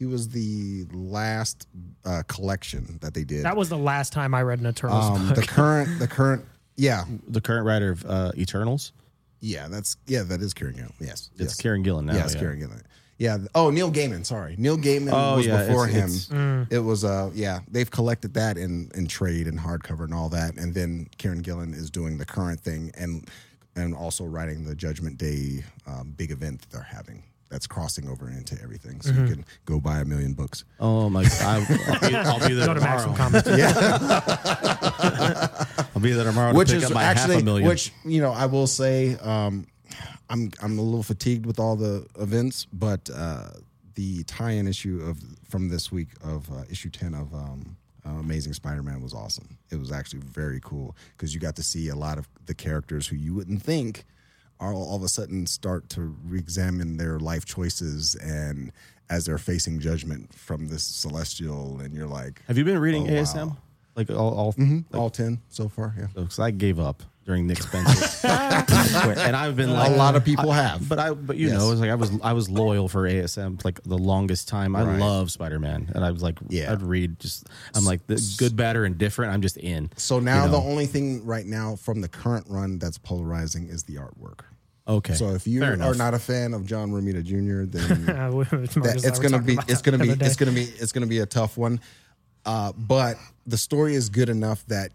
he was the last uh, collection that they did. That was the last time I read an Eternals um, book. the current, the current, yeah, The current writer of uh, Eternals. yeah, that's yeah, that is Kieron Gillen. Yes, It's yes. Kieron Gillen now. Yes, yeah. Kieron Gillen. Yeah. Oh, Neil Gaiman. Sorry, Neil Gaiman Oh, was yeah, before it's- him. it's- It was uh yeah. They've collected that in in trade and hardcover and all that, and then Kieron Gillen is doing the current thing and and also writing the Judgment Day um, big event that they're having. That's crossing over into everything, so Mm-hmm. you can go buy a million books. Oh my! I, I'll, be, I'll be there Go to Maximum tomorrow. I'll be there tomorrow which to pick is up my actually half a million. which you know I will say um, I'm I'm a little fatigued with all the events, but uh, the tie-in issue of from this week of uh, issue ten of um, uh, Amazing Spider-Man was awesome. It was actually very cool because you got to see a lot of the characters who you wouldn't think are all, of a sudden start to re-examine their life choices and as they're facing judgment from this celestial, and you're like, Have you been reading Oh, wow. ASM? Like all, all mm-hmm. all ten so far, yeah. because I gave up during Nick Spencer, and I've been like a lot of people have, But I, but you Yes. know, it's like I was, I was loyal for ASM like the longest time. I Right. love Spider Man, and I was like, Yeah. I'd read just, I'm like the good, bad, or indifferent. I'm just in. So now You know? the only thing right now from the current run that's polarizing is the artwork. Okay, So if you Fair are enough. not a fan of John Romita Jr., then that, it's gonna be it's gonna be it's gonna be it's gonna be a tough one. Uh, but the story is good enough that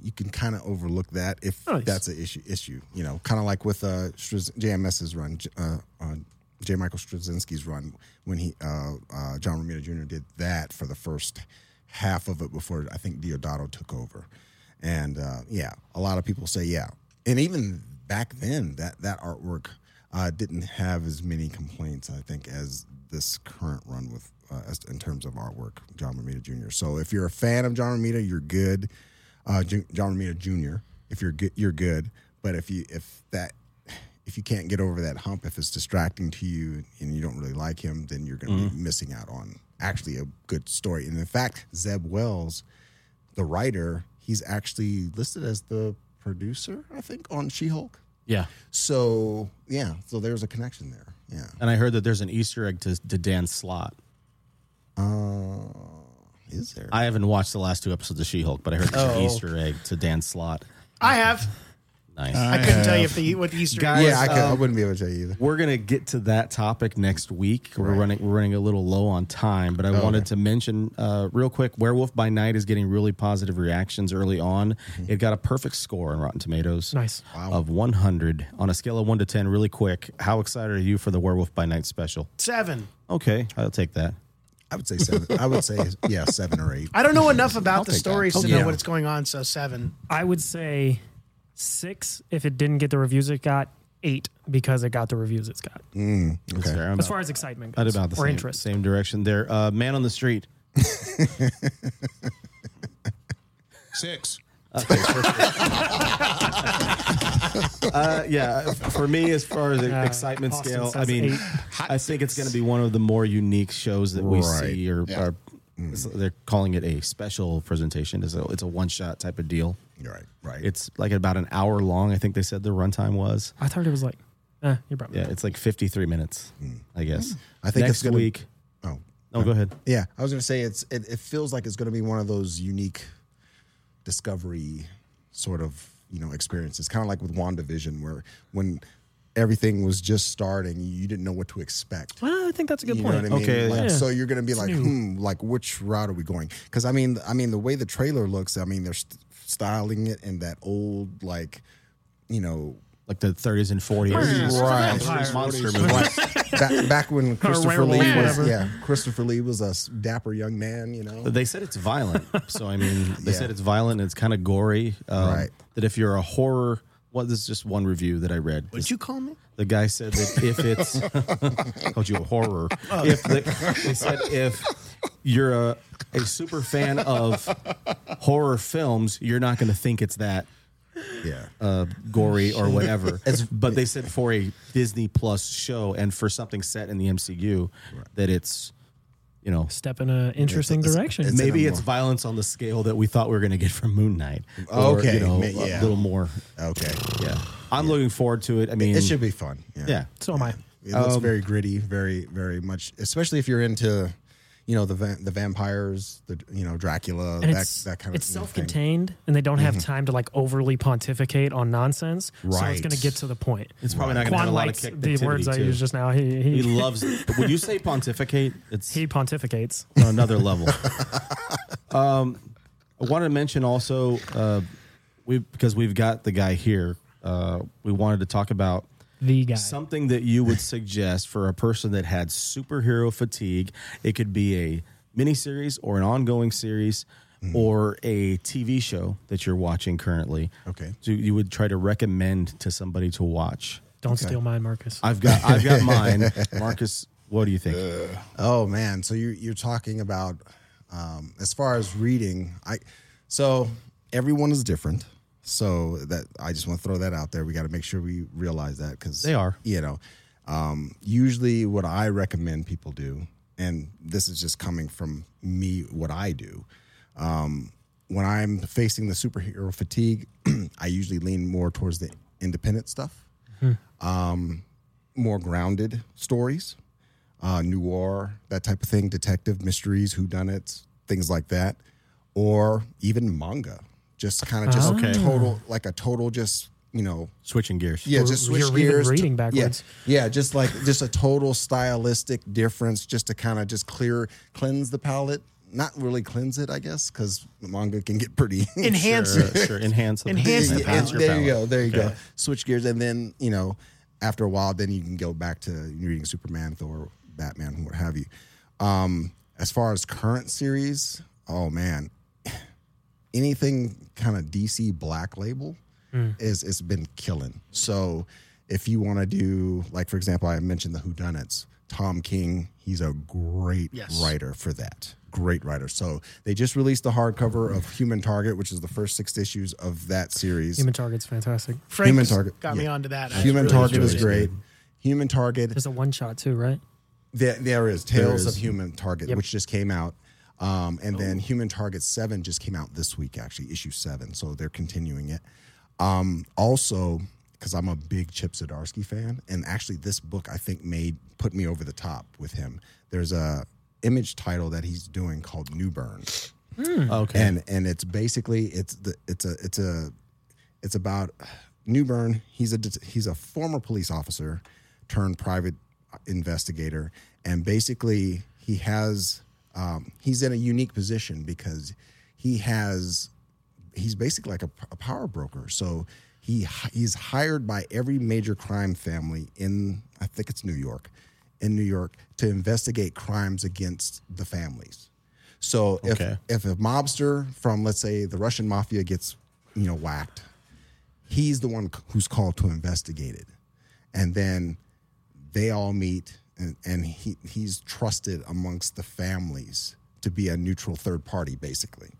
you can kind of overlook that if Nice. that's an issue. Issue, you know, kind of like with uh, JMS's run, J- uh, uh, J. Michael Straczynski's run when he uh, uh, John Romita Jr. did that for the first half of it before I think Deodato took over, and uh, yeah, a lot of people say yeah, and even back then that that artwork uh, didn't have as many complaints I think as this current run with uh, as, in terms of artwork, John Romita Jr. So if you're a fan of John Romita, you're good. Uh, Ju- John Romita Jr. If you're good, you're good. But if you if that if you can't get over that hump, if it's distracting to you and you don't really like him, then you're going to be missing out on actually a good story. And in fact, Zeb Wells, the writer, he's actually listed as the producer, I think, on She Hulk. yeah. So yeah, so there's a connection there. Yeah. And I heard that there's an Easter egg to, to Dan Slott. Uh, is there? I haven't watched the last two episodes of She Hulk, but I heard there's an Oh. Easter egg to Dan Slott. I have. Nice. I couldn't tell you if the what the Easter Guys, yeah, I, could, I um, wouldn't be able to tell you either. We're gonna get to that topic next week. We're running we're running a little low on time, but I wanted okay. to mention uh, real quick. Werewolf by Night is getting really positive reactions early on. It got a perfect score on Rotten Tomatoes. Nice. of 100 on a scale of one to 10. Really quick, how excited are you for the Werewolf by Night special? seven. Okay, I'll take that. I would say seven. I would say yeah, seven or eight. I don't know enough about I'll the take that. stories to know yeah. what's going on. So seven. I would say six if it didn't get the reviews it got. Eight because it got the reviews it's got. That's fair. I'm As about, far as excitement at goes, about the or same, interest. same direction there. Uh, Man on the Street. Six. Uh, yeah, for me, as far as the Uh, excitement Austin scale, I says mean, eight. I think it's going to be one of the more unique shows that we Right. see, or, Yeah. or it's- they're calling it a special presentation. It's a, it's a one shot type of deal. You're right. Right. It's like about an hour long. I think they said the runtime was. I thought it was like, eh, you brought me. Yeah, it's like 53 minutes, I guess. I think next it's gonna- week. oh. No, go ahead. Yeah, I was going to say it's it, it feels like it's going to be one of those unique discovery sort of you know experiences, kind of like with Wandavision, where when everything was just starting, you didn't know what to expect. Well, I think that's a good You point. know what I mean? Okay, Like, yeah. So you're going to be like, new. hmm, like which route are we going? Because I mean, I mean, the way the trailer looks, I mean, they're st- styling it in that old like, you know, Like the 30s and 40s. Right. Vampire. Monster movie. back, back when Christopher werewolf, Lee was, whatever. yeah, Christopher Lee was a s- dapper young man, you know. They said it's violent. So, I mean, they Yeah. said it's violent and it's kind of gory. Um, Right. That if you're a horror, well, this is just one review that I read. What'd you call me? The guy said that if it's called you a horror, Oh. if the, they said if you're a, a super fan of horror films, you're not going to think it's that yeah. uh, gory or whatever. but they said for a Disney Plus show and for something set in the MCU, that it's you know Step in an interesting it's- direction. it's- maybe it's more- violence on the scale that we thought we were going to get from Moon Knight. Or, Okay, you know, ma- a little more. Okay. Yeah, I'm looking forward to it. I mean, It should be fun. Yeah. yeah. so am I. It looks Um, very gritty, very, very much, especially if you're into, you know, the va- the vampires, the you know Dracula, And that it's, that kind of it's thing. Mm-hmm. self-contained, and they don't have time to like overly pontificate on nonsense. So it's going to get to the point. It's probably not going to have a lot of kick the words I too. used just now. He he, He loves. Would you say pontificate? It's he pontificates. on another level. um, I wanted to mention also, uh, we because we've got the guy here. Uh, we wanted to talk about The guy. something that you would suggest for a person that had superhero fatigue. It could be a miniseries or an ongoing series. Or a TV show that you're watching currently. Okay. So you would try to recommend to somebody to watch. Don't steal mine, Marcus. I've got I've got mine. Marcus, what do you think? Oh man, so you're you're talking about um, as far as reading, I so everyone is different. So that I just want to throw that out there. We got to make sure we realize that because They are. You know, um, usually what I recommend people do, and this is just coming from me, what I do. Um, when I'm facing the superhero fatigue, I usually lean more towards the independent stuff, um, more grounded stories uh, noir, that type of thing, detective mysteries, whodunits, things like that, or even manga. Just kind of just Okay. total, like a total, just you know, Switching gears. yeah, We're- just you're switch even gears. to- reading backwards. Yeah, just like just a total stylistic difference, just to kind of just clear, cleanse the palette. Not really cleanse it, I guess, because manga can get pretty Enhance Sure, it. sure. Enhance, the- Enhance the enhance palette. your there you go. There you go. Switch gears, and then you know, after a while, then you can go back to reading Superman, Thor, Batman, what have you. Um, as far as current series, oh man, anything kind of DC Black Label hmm. is it's been killing. So if you want to do like, for example, I mentioned the Whodunits. Tom King, he's a great Yes. writer for that. Great writer. So they just released the hardcover of Human Target, which is the first six issues of that series. Human Target's fantastic. Frank Human Target. got me onto that. Human Really Target is it. great. Human Target. There's a one shot too, right? There, there is Tales is. of Human Target, Yep. which just came out, um, and then Human Target Seven just came out this week, actually issue seven. So they're continuing it. Um, also, because I'm a big Chip Zdarsky fan, and actually this book I think made put me over the top with him. There's a image title that he's doing called Newburn, Okay. and and it's basically it's the it's a it's a it's about Newburn. He's a he's a former police officer turned private investigator, and basically he has um, he's in a unique position because he has he's basically like a, a power broker. So he he's hired by every major crime family in I think it's New York, in New York to investigate crimes against the families. So if Okay. if a mobster from let's say the Russian mafia gets you know whacked, he's the one who's called to investigate it, and then they all meet and, and he he's trusted amongst the families to be a neutral third party basically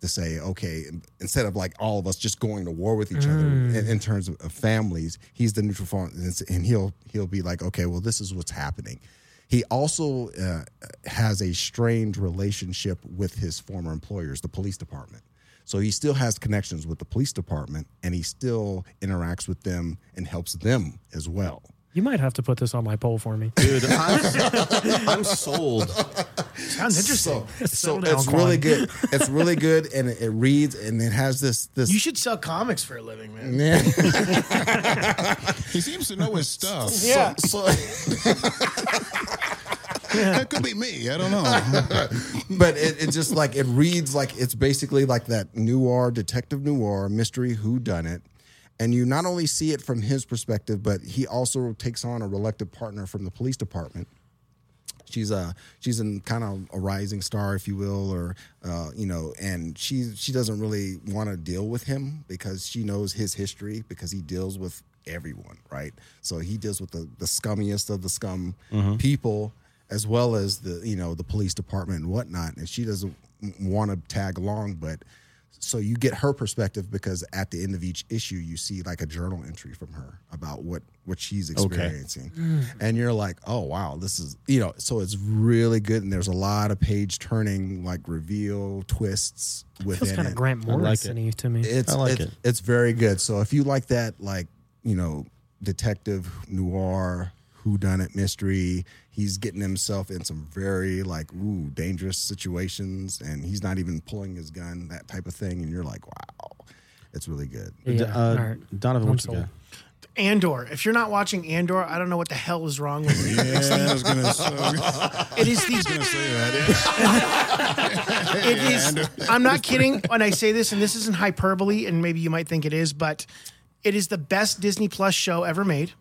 to say okay instead of like all of us just going to war with each other in, in terms of, families he's the neutral form and, and he'll he'll be like okay well this is what's happening. He also uh, has a strained relationship with his former employers the police department. So he still has connections with the police department and he still interacts with them and helps them as well You might have to put this on my poll for me. Dude, I'm, I'm sold. Sounds interesting. So Settle down, it's really good. It's really good, and it, it reads, and it has this this. you should sell comics for a living, man. Yeah. He seems to know his stuff. Yeah. So, That could be me. I don't know. but it, it just like it reads like it's basically like that noir detective noir mystery who done it, and you not only see it from his perspective, but he also takes on a reluctant partner from the police department. She's a she's in kind of a rising star, if you will, or uh, you know, and she she doesn't really want to deal with him because she knows his history because he deals with everyone, right? So he deals with the the scummiest of the scum people, as well as the you know the police department and whatnot, and she doesn't want to tag along, but so you get her perspective because at the end of each issue you see like a journal entry from her about what what she's experiencing. Mm. And you're like oh wow this is you know so it's really good and there's a lot of page turning like reveal twists Feels within kind of it. Grant like Morrison to me. it's I like it's, it. it's very good. So if you like that like you know detective noir who done it mystery he's getting himself in some very like ooh dangerous situations and he's not even pulling his gun that type of thing and you're like wow it's really good Yeah. Uh, All right. Donovan, I'm what you got? Andor. If you're not watching Andor, I don't know what the hell is wrong with you. Yeah, I was gonna say, It is the gonna say that. it is i'm not kidding when i say this and this isn't hyperbole and maybe you might think it is but it is the best disney plus show ever made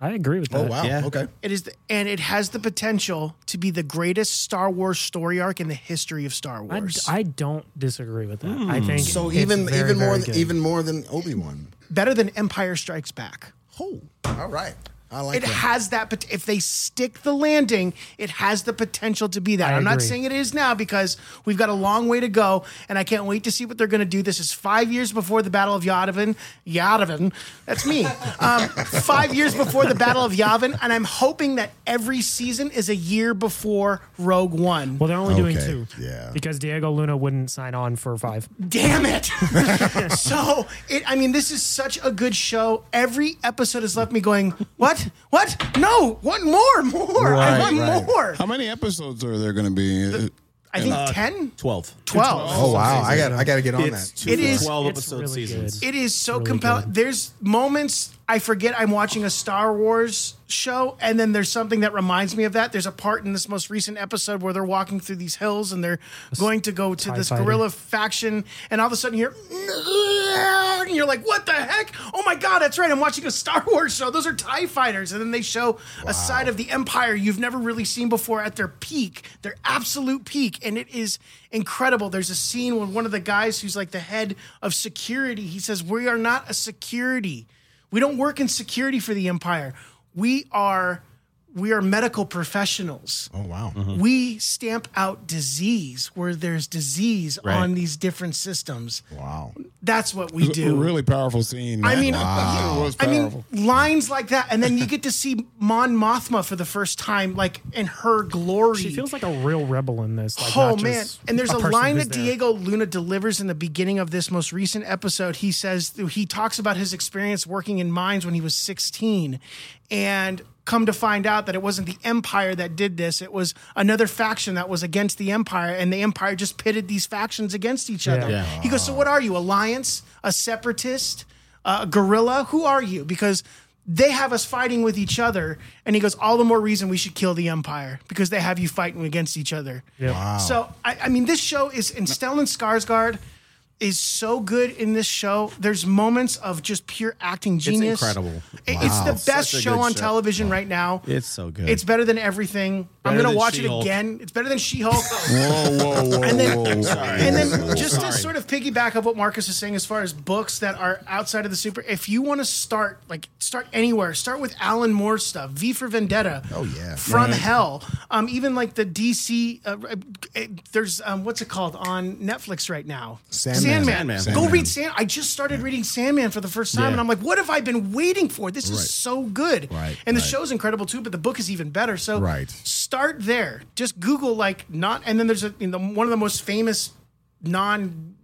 I agree with oh, that. oh wow. Yeah. okay. It is the, and it has the potential to be the greatest star wars story arc in the history of star wars. I don't disagree with that. I hmm. think so it's even very, even more than, even more than obi-wan. Better than empire strikes back. Oh all right i like it that has that pot- if they stick the landing it has the potential to be that. I i'm not saying it is now because we've got a long way to go and i can't wait to see what they're going to do. This is five years before the battle of yavin yavin that's me um, five years before the battle of yavin and i'm hoping that every season is a year before rogue one. Well, they're only doing Okay, two. yeah. Because Diego Luna wouldn't sign on for five. damn it! So it i mean this is such a good show. Every episode has left me going what what no One more more i Right, want right. more How many episodes are there going to be? Uh, I think uh, 10, 12. 12. oh wow i got i got to get on It's that two It is- 12 it's episode really seasons. good. It is so Really compelling. There's moments I forget I'm watching a Star Wars show, and then there's something that reminds me of that. There's a part in this most recent episode where they're walking through these hills and they're going to go to this fighter. guerrilla faction, and all of a sudden you're, and you're like, what the heck? Oh my god, that's right. I'm watching a Star Wars show. Those are Tie fighters, and then they show a side of the Empire you've never really seen before at their peak, their absolute peak, and it is incredible. There's a scene when one of the guys who's like the head of security, he says, "We are not a security. We don't work in security for the Empire. We are." We are medical professionals. Oh wow. Mm-hmm. We stamp out disease where there's disease Right. on these different systems. Wow. That's what we It was do. a really powerful scene. I man. mean, it was I mean, lines like that, and then you get to see Mon Mothma for the first time, like in her glory. She feels like a real rebel in this. Like, oh man! And there's a, person line who's that there. Diego Luna delivers in the beginning of this most recent episode. He says he talks about his experience working in mines when he was 16, and come to find out that it wasn't the Empire that did this; it was another faction that was against the Empire, and the Empire just pitted these factions against each other. Yeah. He goes, "So what are you? Alliance? A separatist? A guerrilla? Who are you?" Because they have us fighting with each other, and he goes, "All the more reason we should kill the Empire because they have you fighting against each other." Wow. So I, I mean, this show is and Stellan Skarsgård is so good in this show. There's moments of just pure acting genius. It's incredible. It- It's the Wow. best Such a show good on show. television right now. It's so good. It's better than everything. I'm gonna watch She-Hulk. it again. It's better than She-Hulk. whoa, whoa, whoa, And then, whoa, whoa. and then just to sort of piggyback up what Marcus is saying as far as books that are outside of the super, if you want to start, like start anywhere, start with Alan Moore stuff, V for Vendetta. Oh, yeah. From Hell. Um, even like the DC, uh, uh, there's um, what's it called on Netflix right now? Sandman. Sandman. Sandman. Go read Sand. I just started reading Sandman for the first time, Yeah. and I'm like, what have I been waiting for? This is Right. so good. Right, And the show's incredible too, but the book is even better. So Right. start there. Just Google like not, and then there's a you know, one of the most famous non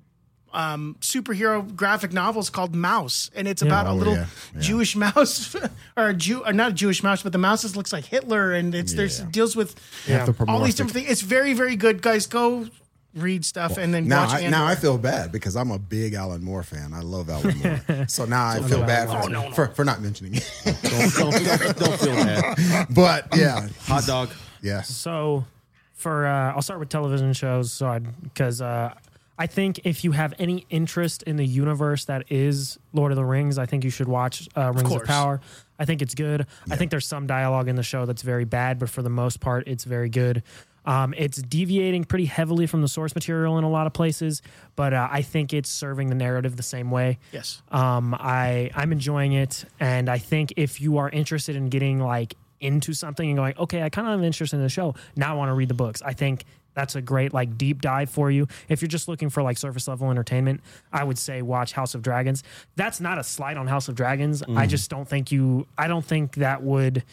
um, superhero graphic novels called Maus, and it's about a Oh, little yeah, yeah. Jewish mouse, or a Jew, or not a Jewish mouse, but the mouse is- looks like Hitler, and it's there's deals with all Anthropomorphic. these different things. It's very very good, guys. Go read stuff and then Now, watch. I, now I feel bad because I'm a big Alan Moore fan. I love Alan Moore. so now I feel bad for, for, for not mentioning it. don't, don't, don't, don't feel bad. but yeah, Hot dog. Yes. So, for uh, I'll start with television shows. So, because uh, I think if you have any interest in the universe that is Lord of the Rings, I think you should watch uh, Rings of, course. Power. I think it's good. I think there's some dialogue in the show that's very bad, but for the most part, it's very good. Um, it's deviating pretty heavily from the source material in a lot of places, but uh, I think it's serving the narrative the same way. Yes. Um, I I'm enjoying it, and I think if you are interested in getting like into something and going, okay, I kind of am interested in the show. Now I want to read the books. I think that's a great like deep dive for you. If you're just looking for like surface level entertainment, I would say watch House of Dragons. That's not a slight on House of Dragons. I mm. just don't think you. I don't think that would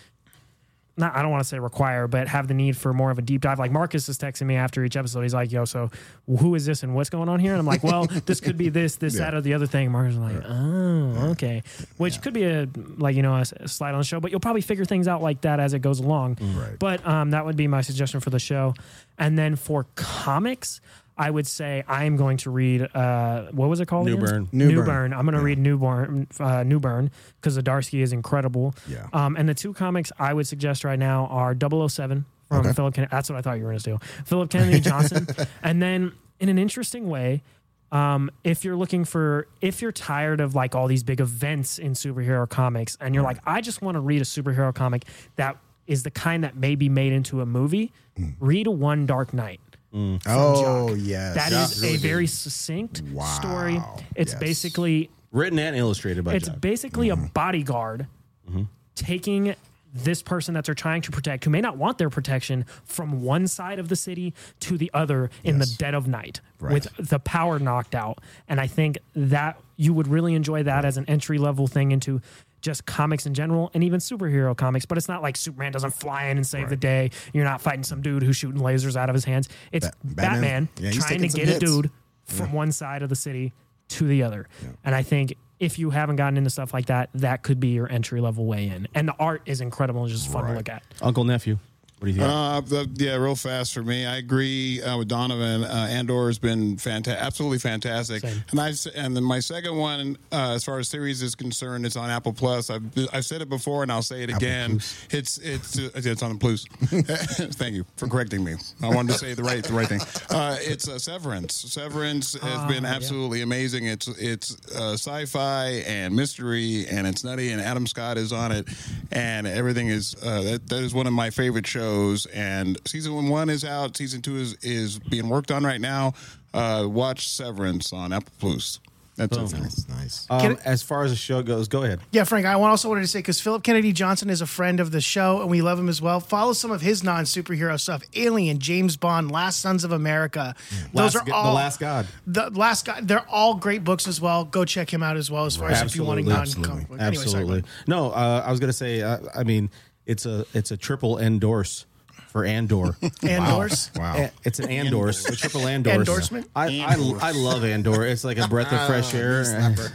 not I don't want to say require, but have the need for more of a deep dive. Like Marcus is texting me after each episode. He's like, "Yo, so who is this and what's going on here?" And I'm like, "Well, this could be this, this, that, or the other thing." And Marcus is like, "Oh, okay," which could be a like you know a, a slide on the show, but you'll probably figure things out like that as it goes along. Right. But um, that would be my suggestion for the show. And then for comics. I would say I am going to read. Uh, what was it called? again? Newburn. Newburn. Newburn. I'm going to read Newburn. Uh, Newburn because Zdarsky is incredible. Yeah. Um, and the two comics I would suggest right now are 007 from Okay. Philip Kennedy. That's what I thought you were going to do. Philip Kennedy Johnson. and then in an interesting way, um, if you're looking for, if you're tired of like all these big events in superhero comics and you're like, I just want to read a superhero comic that is the kind that may be made into a movie, Mm. read One Dark Knight. Mm. Oh yes. That is a very succinct Wow. story. It's Yes. basically Written and illustrated by it's Jock. basically a mm. bodyguard mm-hmm. taking this person that they're trying to protect who may not want their protection from one side of the city to the other in the dead of night Right. with the power knocked out and i think that you would really enjoy that as an entry level thing into just comics in general and even superhero comics but it's not like superman doesn't fly in and save the day you're not fighting some dude who's shooting lasers out of his hands it's Ba- Batman- batman, yeah, trying to taking some get a dude from one side of the city to the other. And I think if you haven't gotten into stuff like that, that could be your entry level way in. And the art is incredible and just fun to look at. Uncle nephew. What do you think? Uh, the, yeah, real fast for me. I agree uh, with Donovan. Uh, Andor has been fantastic, absolutely fantastic. Same. And I and then my second one, uh, as far as series is concerned, it's on Apple Plus. I've I've said it before and I'll say it again. It's it's uh, it's on the Plus. Thank you for correcting me. I wanted to say the right the right thing. Uh, it's uh, Severance. Severance has been absolutely amazing. It's it's uh, sci-fi and mystery and it's nutty and Adam Scott is on it and everything is uh, that that is one of my favorite shows. And season one is out. Season two is is being worked on right now. Uh, watch Severance on Apple Plus. That's Boom. it. Nice, nice. Um, Can- as far as the show goes, go ahead. Yeah, Frank, I also wanted to say because Philip Kennedy Johnson is a friend of the show and we love him as well. Follow some of his non superhero stuff Alien, James Bond, Last Sons of America. Those Last are all the Last God. The Last God. They're all great books as well. Go check him out as well as far as if you want to Absolutely. get on comic book. Anyway, sorry, Absolutely. no, uh, I was gonna say. Uh, I mean, it's a it's a triple endorse for Andor. Andors. Wow. Eh, It's an Andorse, a triple Andorse. Endorsement? I, I, I love Andor. It's like a breath of fresh air.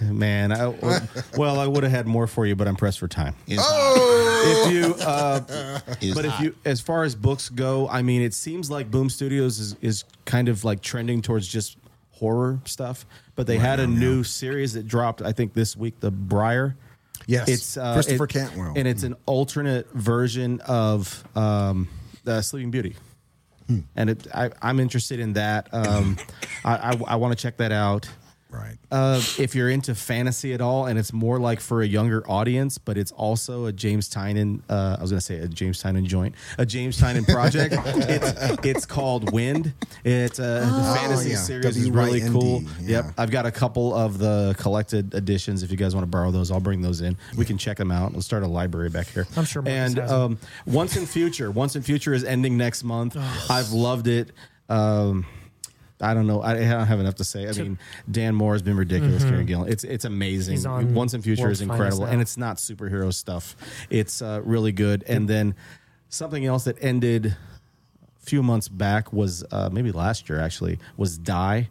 Man, I, well, I would have had more for you, but I'm pressed for time. Oh! If you, uh, but if you, as far as books go, I mean, it seems like Boom Studios is, is kind of like trending towards just horror stuff. But they had a new series that dropped, I think, this week, The Briar. Yes. It's uh, Christopher it- Cantwell. and it's an alternate version of um, the Sleeping Beauty. And it, I, I'm interested in that. Um, I, I, I want to check that out. Right. Uh, if you're into fantasy at all, and it's more like for a younger audience, but it's also a James Tynion. Uh, I was going to say a James Tynion joint, a James Tynion project. it's, it's called Wynd. It's a the fantasy Oh, yeah. series is really cool. yeah. Yep, I've got a couple of the collected editions. If you guys want to borrow those, I'll bring those in. We can check them out. We'll start a library back here. I'm sure Marcus And has 'em. um, Once and Future, Once and Future is ending next month. I've loved it. Um, I don't know. I, I don't have enough to say. I mean, Dan Mora has been ridiculous. Kieron Gillen, it's it's amazing. Mm-hmm. He's on Once and Future World's is incredible, and it's not superhero stuff. It's uh, really good. And then something else that ended a few months back was uh, maybe last year actually was Die.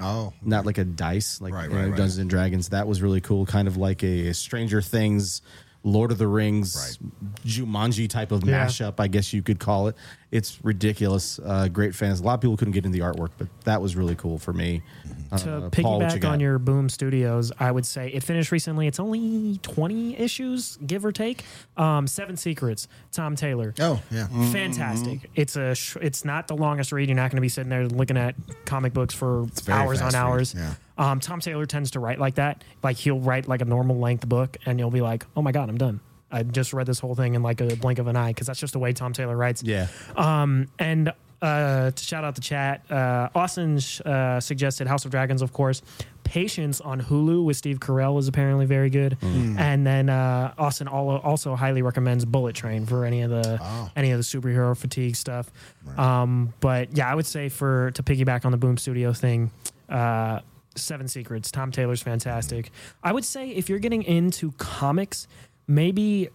oh, Not like a dice, like Right, you know, right, right. Dungeons and Dragons. That was really cool. Kind of like a Stranger Things, Lord of the Rings, Jumanji type of Yeah. mashup, I guess you could call it. It's ridiculous. Uh, great fans. A lot of people couldn't get into the artwork, but that was really cool for me. Uh, to Paul, what piggyback you on your Boom Studios, I would say it finished recently. It's only 20 issues, give or take. Um, Seven Secrets, Tom Taylor. oh, yeah. Fantastic. It's a sh- it's not the longest read. You're not going to be sitting there looking at comic books for hours on fast read, hours. yeah. Um, Tom Taylor tends to write like that. Like he'll write like a normal length book, and you'll be like, "Oh my god, I'm done." I just read this whole thing in like a blink of an eye because that's just the way Tom Taylor writes. Yeah. Um, and uh, to shout out the chat, uh, Austin uh, suggested House of Dragons, of course. Patience on Hulu with Steve Carell is apparently very good. And then uh, Austin also highly recommends Bullet Train for any of the any of the superhero fatigue stuff. Um, but yeah, I would say for to piggyback on the Boom Studio thing. Uh, Seven Secrets. Tom Taylor's fantastic. I would say if you're getting into comics, maybe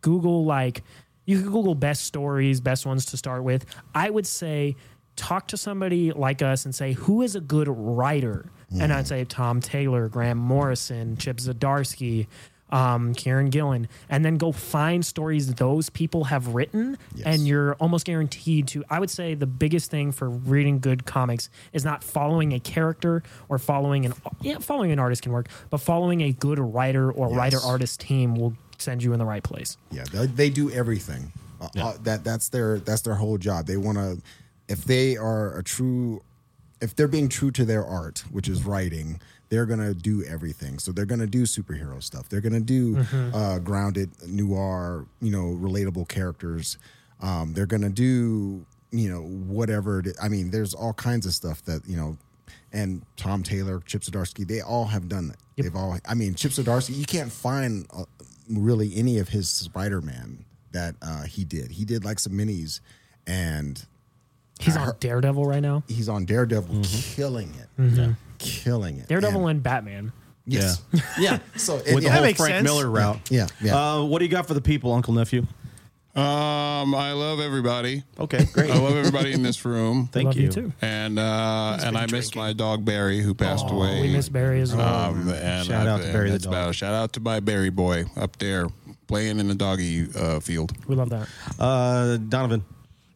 Google like you can Google best stories, best ones to start with. I would say talk to somebody like us and say who is a good writer, and I'd hmm. say Tom Taylor, Graham Morrison, Chip Zdarsky. Um, Kieron Gillen, and then go find stories those people have written, and you're almost guaranteed to. I would say the biggest thing for reading good comics is not following a character or following an yeah, following an artist can work, but following a good writer or writer artist team will send you in the right place. Yeah, they, they do everything. Uh, uh, that that's their that's their whole job. They want to, if they are a true, if they're being true to their art, which is writing, they're gonna do everything. So they're gonna do superhero stuff. They're gonna do uh, grounded noir, you know, relatable characters. Um, they're gonna do you know whatever. It, I mean, there's all kinds of stuff that you know. And Tom Taylor, Chip Zdarsky, they all have done that. They've all. I mean, Chip Zdarsky, you can't find uh, really any of his Spider Man that uh, he did. He did like some minis, and He's I on heard- Daredevil right now. he's on Daredevil, killing it, killing it. Daredevil And- and Batman. yes, yeah. So it, With the yeah, whole makes Frank sense. Miller route. Yeah, yeah. Uh, what do you got for the people, Uncle Nephew? Um, I love everybody. Okay, great. I love everybody in this room. Thank Love you. you too. And uh, and I miss my dog Barry, who passed away. We miss Barry as well. Um, and Shout out I've- to Barry the dog. about- shout out to my Barry boy up there playing in the doggy uh, field. we love that. Uh, Donovan.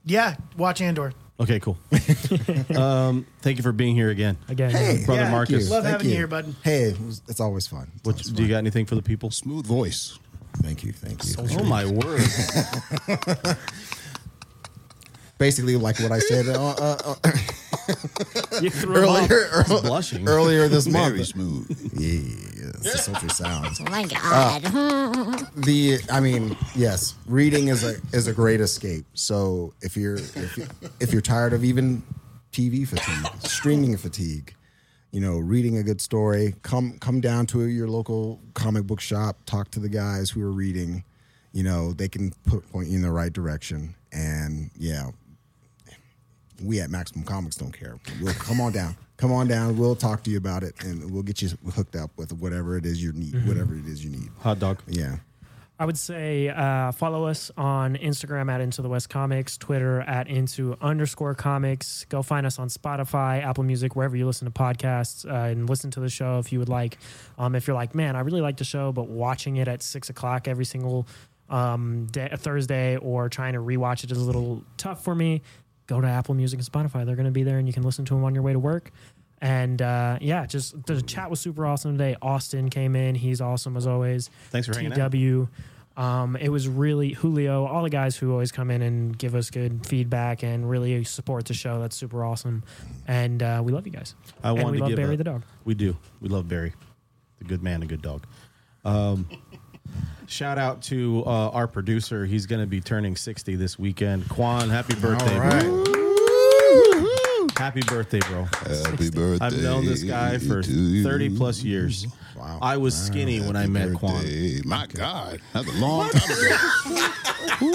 Yeah, watch Andor. Okay, cool. um, thank you for being here again. Again, Hey, Brother Yeah, Marcus. Love Thank having you here, bud. Hey, it was- it's always fun. It's What, always do you fun. got anything for the people? Smooth voice. Thank you, thank you. Oh my word! Basically, like what I said uh, uh, uh, you threw him off. earlier, He's blushing. earlier this month. Very smooth. Yeah, it's the sultry sounds. Oh my god. Uh, the I mean, yes, reading is a is a great escape. So if you're if, you, if you're tired of even TV fatigue, streaming fatigue, you know, reading a good story, come come down to your local comic book shop, talk to the guys who are reading. You know, they can put point you in the right direction. And yeah, we at Maximum Comics don't care. We'll come on down. Come on down. We'll talk to you about it, and we'll get you hooked up with whatever it is you need. Mhm. Whatever it is you need. Hot dog. Yeah. I would say uh, follow us on Instagram at Into the West Comics, Twitter at Into underscore Comics. Go find us on Spotify, Apple Music, wherever you listen to podcasts, uh, and listen to the show if you would like. Um, if you're like, man, I really like the show, but watching it at six o'clock every single um, day, Thursday or trying to rewatch it is a little tough for me. Go to Apple Music and Spotify; they're going to be there, and you can listen to them on your way to work. And uh, yeah, just the chat was super awesome today. Austin came in; he's awesome as always. Thanks for hanging out. TW. Um, it was really Julio, all the guys who always come in and give us good feedback and really support the show. That's super awesome, and uh, we love you guys. I and wanted we to love give Barry a- the dog. We do. We love Barry, the good man, a good dog. Um, shout out to uh, our producer. He's going to be turning sixty this weekend. Quan, happy birthday, bro! Happy birthday, bro! Happy birthday. I've known this guy for thirty plus years. Wow. I was skinny when I met Quan. Hey, my God, that's a long time ago. oh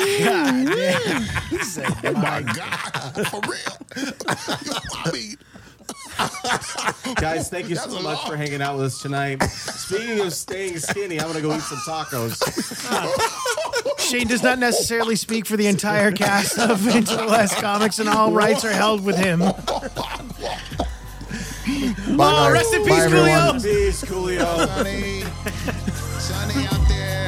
my God, for real. I mean, Guys, thank you so That's a much lot. for hanging out with us tonight. Speaking of staying skinny, I'm gonna go eat some tacos. Shane does not necessarily speak for the entire cast of Into the West Comics, and all rights are held with him. Oh, Bye, oh, guys. rest in Bye, peace, everyone. Coolio. Peace, Coolio. sunny, sunny out there.